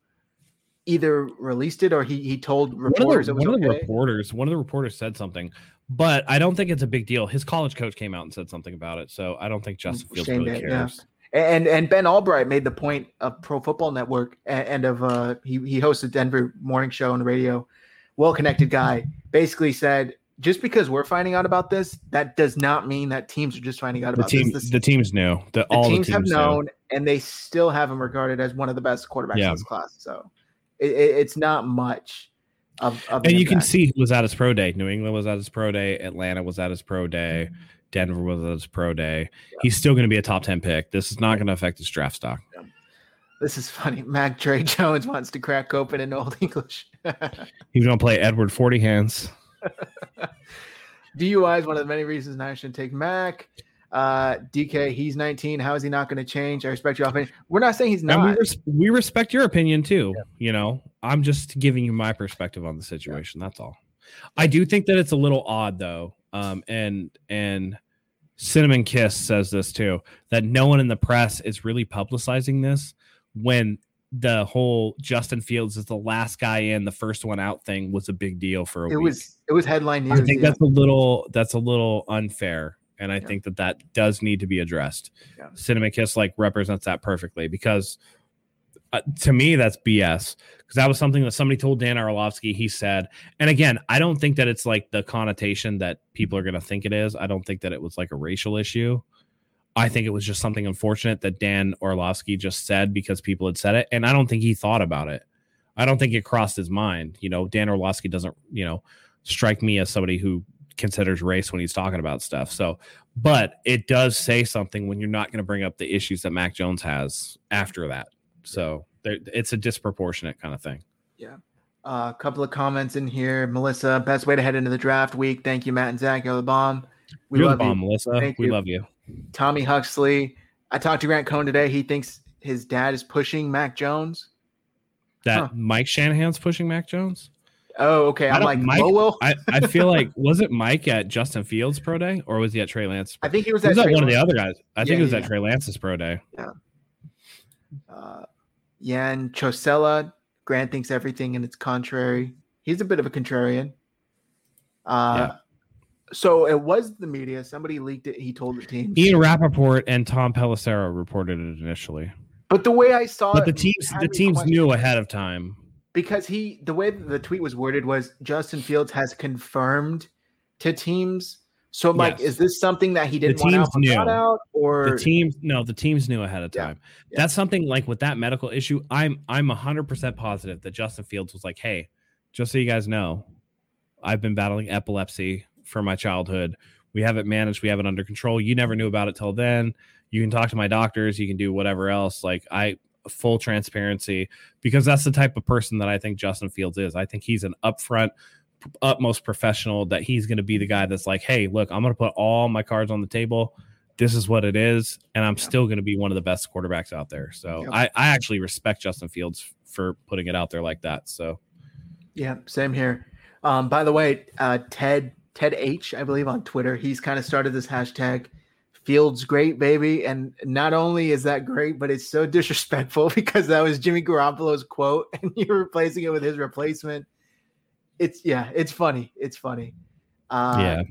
either released it or he he told One reporters of, the, it one of the reporters, one of the reporters said something, but I don't think it's a big deal. His college coach came out and said something about it, so I don't think Justin Fields Shane really yeah. cares. And and Ben Allbright made the point of Pro Football Network and of uh he he hosted Denver morning show on the radio, well connected guy. Basically said just because we're finding out about this, that does not mean that teams are just finding out The about team, this. The, the teams knew. The, the all teams, the have teams knew. known, and they still have him regarded as one of the best quarterbacks Yeah. in this class. So it, it- it's not much of, of And an you can see who was at his pro day. New England was at his pro day. Atlanta was at his pro day. Mm-hmm. Denver was at his pro day. He's still going to be a top 10 pick. This is not going to affect his draft stock. This is funny. Mac Trey Jones wants to crack open in Old English. He's going to play Edward 40 hands. DUI is one of the many reasons I shouldn't take Mac. Uh, DK, he's 19. How is he not going to change? I respect your opinion. We're not saying he's And we, not. res- we respect your opinion too. You know, I'm just giving you my perspective on the situation. That's all. I do think that it's a little odd though. Um, and and Cinnamon Kiss says this too that no one in the press is really publicizing this when the whole Justin Fields is the last guy in, the first one out thing was a big deal for a It week. was it was headline news. I think yeah. that's a little that's a little unfair, and I Yeah. think that that does need to be addressed. Yeah. Cinnamon Kiss like represents that perfectly because uh, to me that's BS because that was something that somebody told Dan Orlovsky. He said, and again, I don't think that it's like the connotation that people are going to think it is. I don't think that it was like a racial issue. I think it was just something unfortunate that Dan Orlovsky just said because people had said it, and I don't think he thought about it. I don't think it crossed his mind. You know, Dan Orlovsky doesn't, you know, strike me as somebody who considers race when he's talking about stuff. So, but it does say something when you're not going to bring up the issues that Mac Jones has after that. So, there, it's a disproportionate kind of thing. Yeah. Uh, a couple of comments in here. Melissa, best way to head into the draft week. Thank you, Matt and Zach. You're the bomb. We You're the love bomb, you. Melissa. Thank we you. love you. Tommy Huxley. I talked to Grant Cohn today. He thinks his dad is pushing Mac Jones. That Huh. Mike Shanahan's pushing Mac Jones. Oh, okay. I'm like, Mike- well. I, I feel like was it Mike at Justin Fields pro day or was he at Trey Lance? I think he was He at was at one of the other guys. I think it was yeah, at yeah. Trey Lance's pro day. Yeah. Uh, Yan Chosella. Grant thinks everything and it's contrary. He's a bit of a contrarian. Uh, So it was the media. Somebody leaked it. He told the team. Ian Rapoport and Tom Pelissero reported it initially, But the way I saw but it, the teams the teams knew ahead of time. because he the way the tweet was worded was Justin Fields has confirmed to teams. So I'm like, Yes. is this something that he didn't want teams out, got knew. out, or The teams no, the teams knew ahead of Yeah, time. yeah. That's something like with that medical issue. I'm I'm hundred percent positive that Justin Fields was like, hey, just so you guys know, I've been battling epilepsy for my childhood. We have it managed. We have it under control. You never knew about it till then. You can talk to my doctors. You can do whatever else. Like I full transparency because that's the type of person that I think Justin Fields is. I think he's an upfront, utmost professional. That he's going to be the guy that's like, hey, look, I'm going to put all my cards on the table. This is what it is, and I'm still going to be one of the best quarterbacks out there. So Yep. I, I actually respect Justin Fields for putting it out there like that. So yeah, same here. Um, by the way, uh, Ted Ted H, I believe on Twitter, he's kind of started this hashtag. Fields great, baby. And not only is that great, but it's so disrespectful because that was Jimmy Garoppolo's quote, and you're replacing it with his replacement. It's yeah, it's funny. It's funny. Uh, yeah,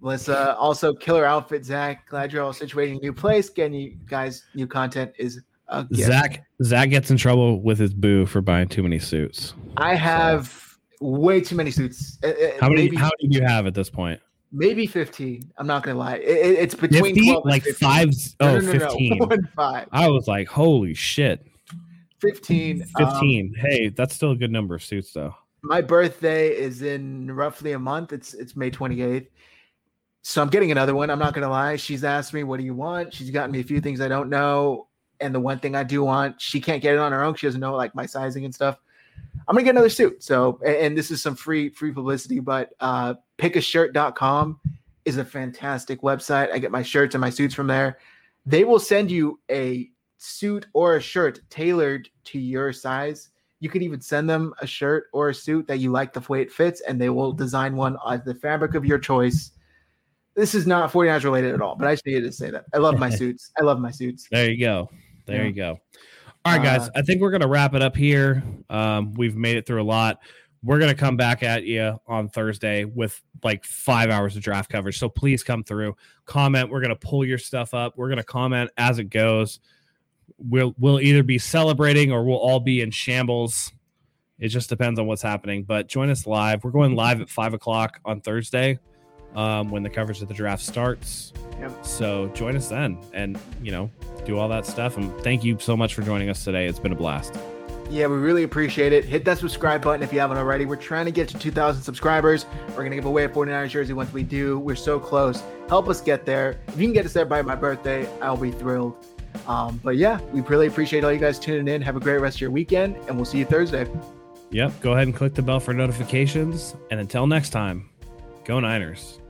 Melissa, also killer outfit, Zach. Glad you're all situated in a new place. Getting you guys new content is a gift. Zach Zach gets in trouble with his boo for buying too many suits. I have way too many suits. Uh, uh, How many? Maybe, how many do you have at this point? maybe 15. I'm not going to lie. It, it- it's between 50? 12 and like 15. five oh no, no, no. 15 One five. i was like holy shit 15. um, 15 hey that's still a good number of suits though my birthday is in roughly a month. It's it's May 28th. so I'm getting another one. I'm not gonna lie. She's asked me, "What do you want?" She's gotten me a few things I don't know, and the one thing I do want, she can't get it on her own. She doesn't know like my sizing and stuff. I'm gonna get another suit. So, and this is some free free publicity, but uh, pickashirt.com is a fantastic website. I get my shirts and my suits from there. They will send you a suit or a shirt tailored to your size. You could even send them a shirt or a suit that you like the way it fits, and they will design one on the fabric of your choice this is not 49ers related at all, but I just needed to say that. I love my suits. I love my suits. There you go. There yeah. you go. All right, guys. Uh, I think we're gonna wrap it up here. Um, we've made it through a lot. We're gonna come back at you on Thursday with like five hours of draft coverage. So please come through, comment. We're gonna pull your stuff up. We're gonna comment as it goes. We'll we'll either be celebrating or we'll all be in shambles. It just depends on what's happening. But join us live. We're going live at five o'clock on Thursday um, when the coverage of the draft starts. Yep. So join us then and, you know, do all that stuff. And thank you so much for joining us today. It's been a blast. Yeah, we really appreciate it. Hit that subscribe button if you haven't already. We're trying to get to 2,000 subscribers. We're going to give away a 49ers jersey once we do. We're so close. Help us get there. If you can get us there by my birthday, I'll be thrilled. Um, but yeah, we really appreciate all you guys tuning in. Have a great rest of your weekend, and we'll see you Thursday. Yep. Go ahead and click the bell for notifications. And until next time, go Niners.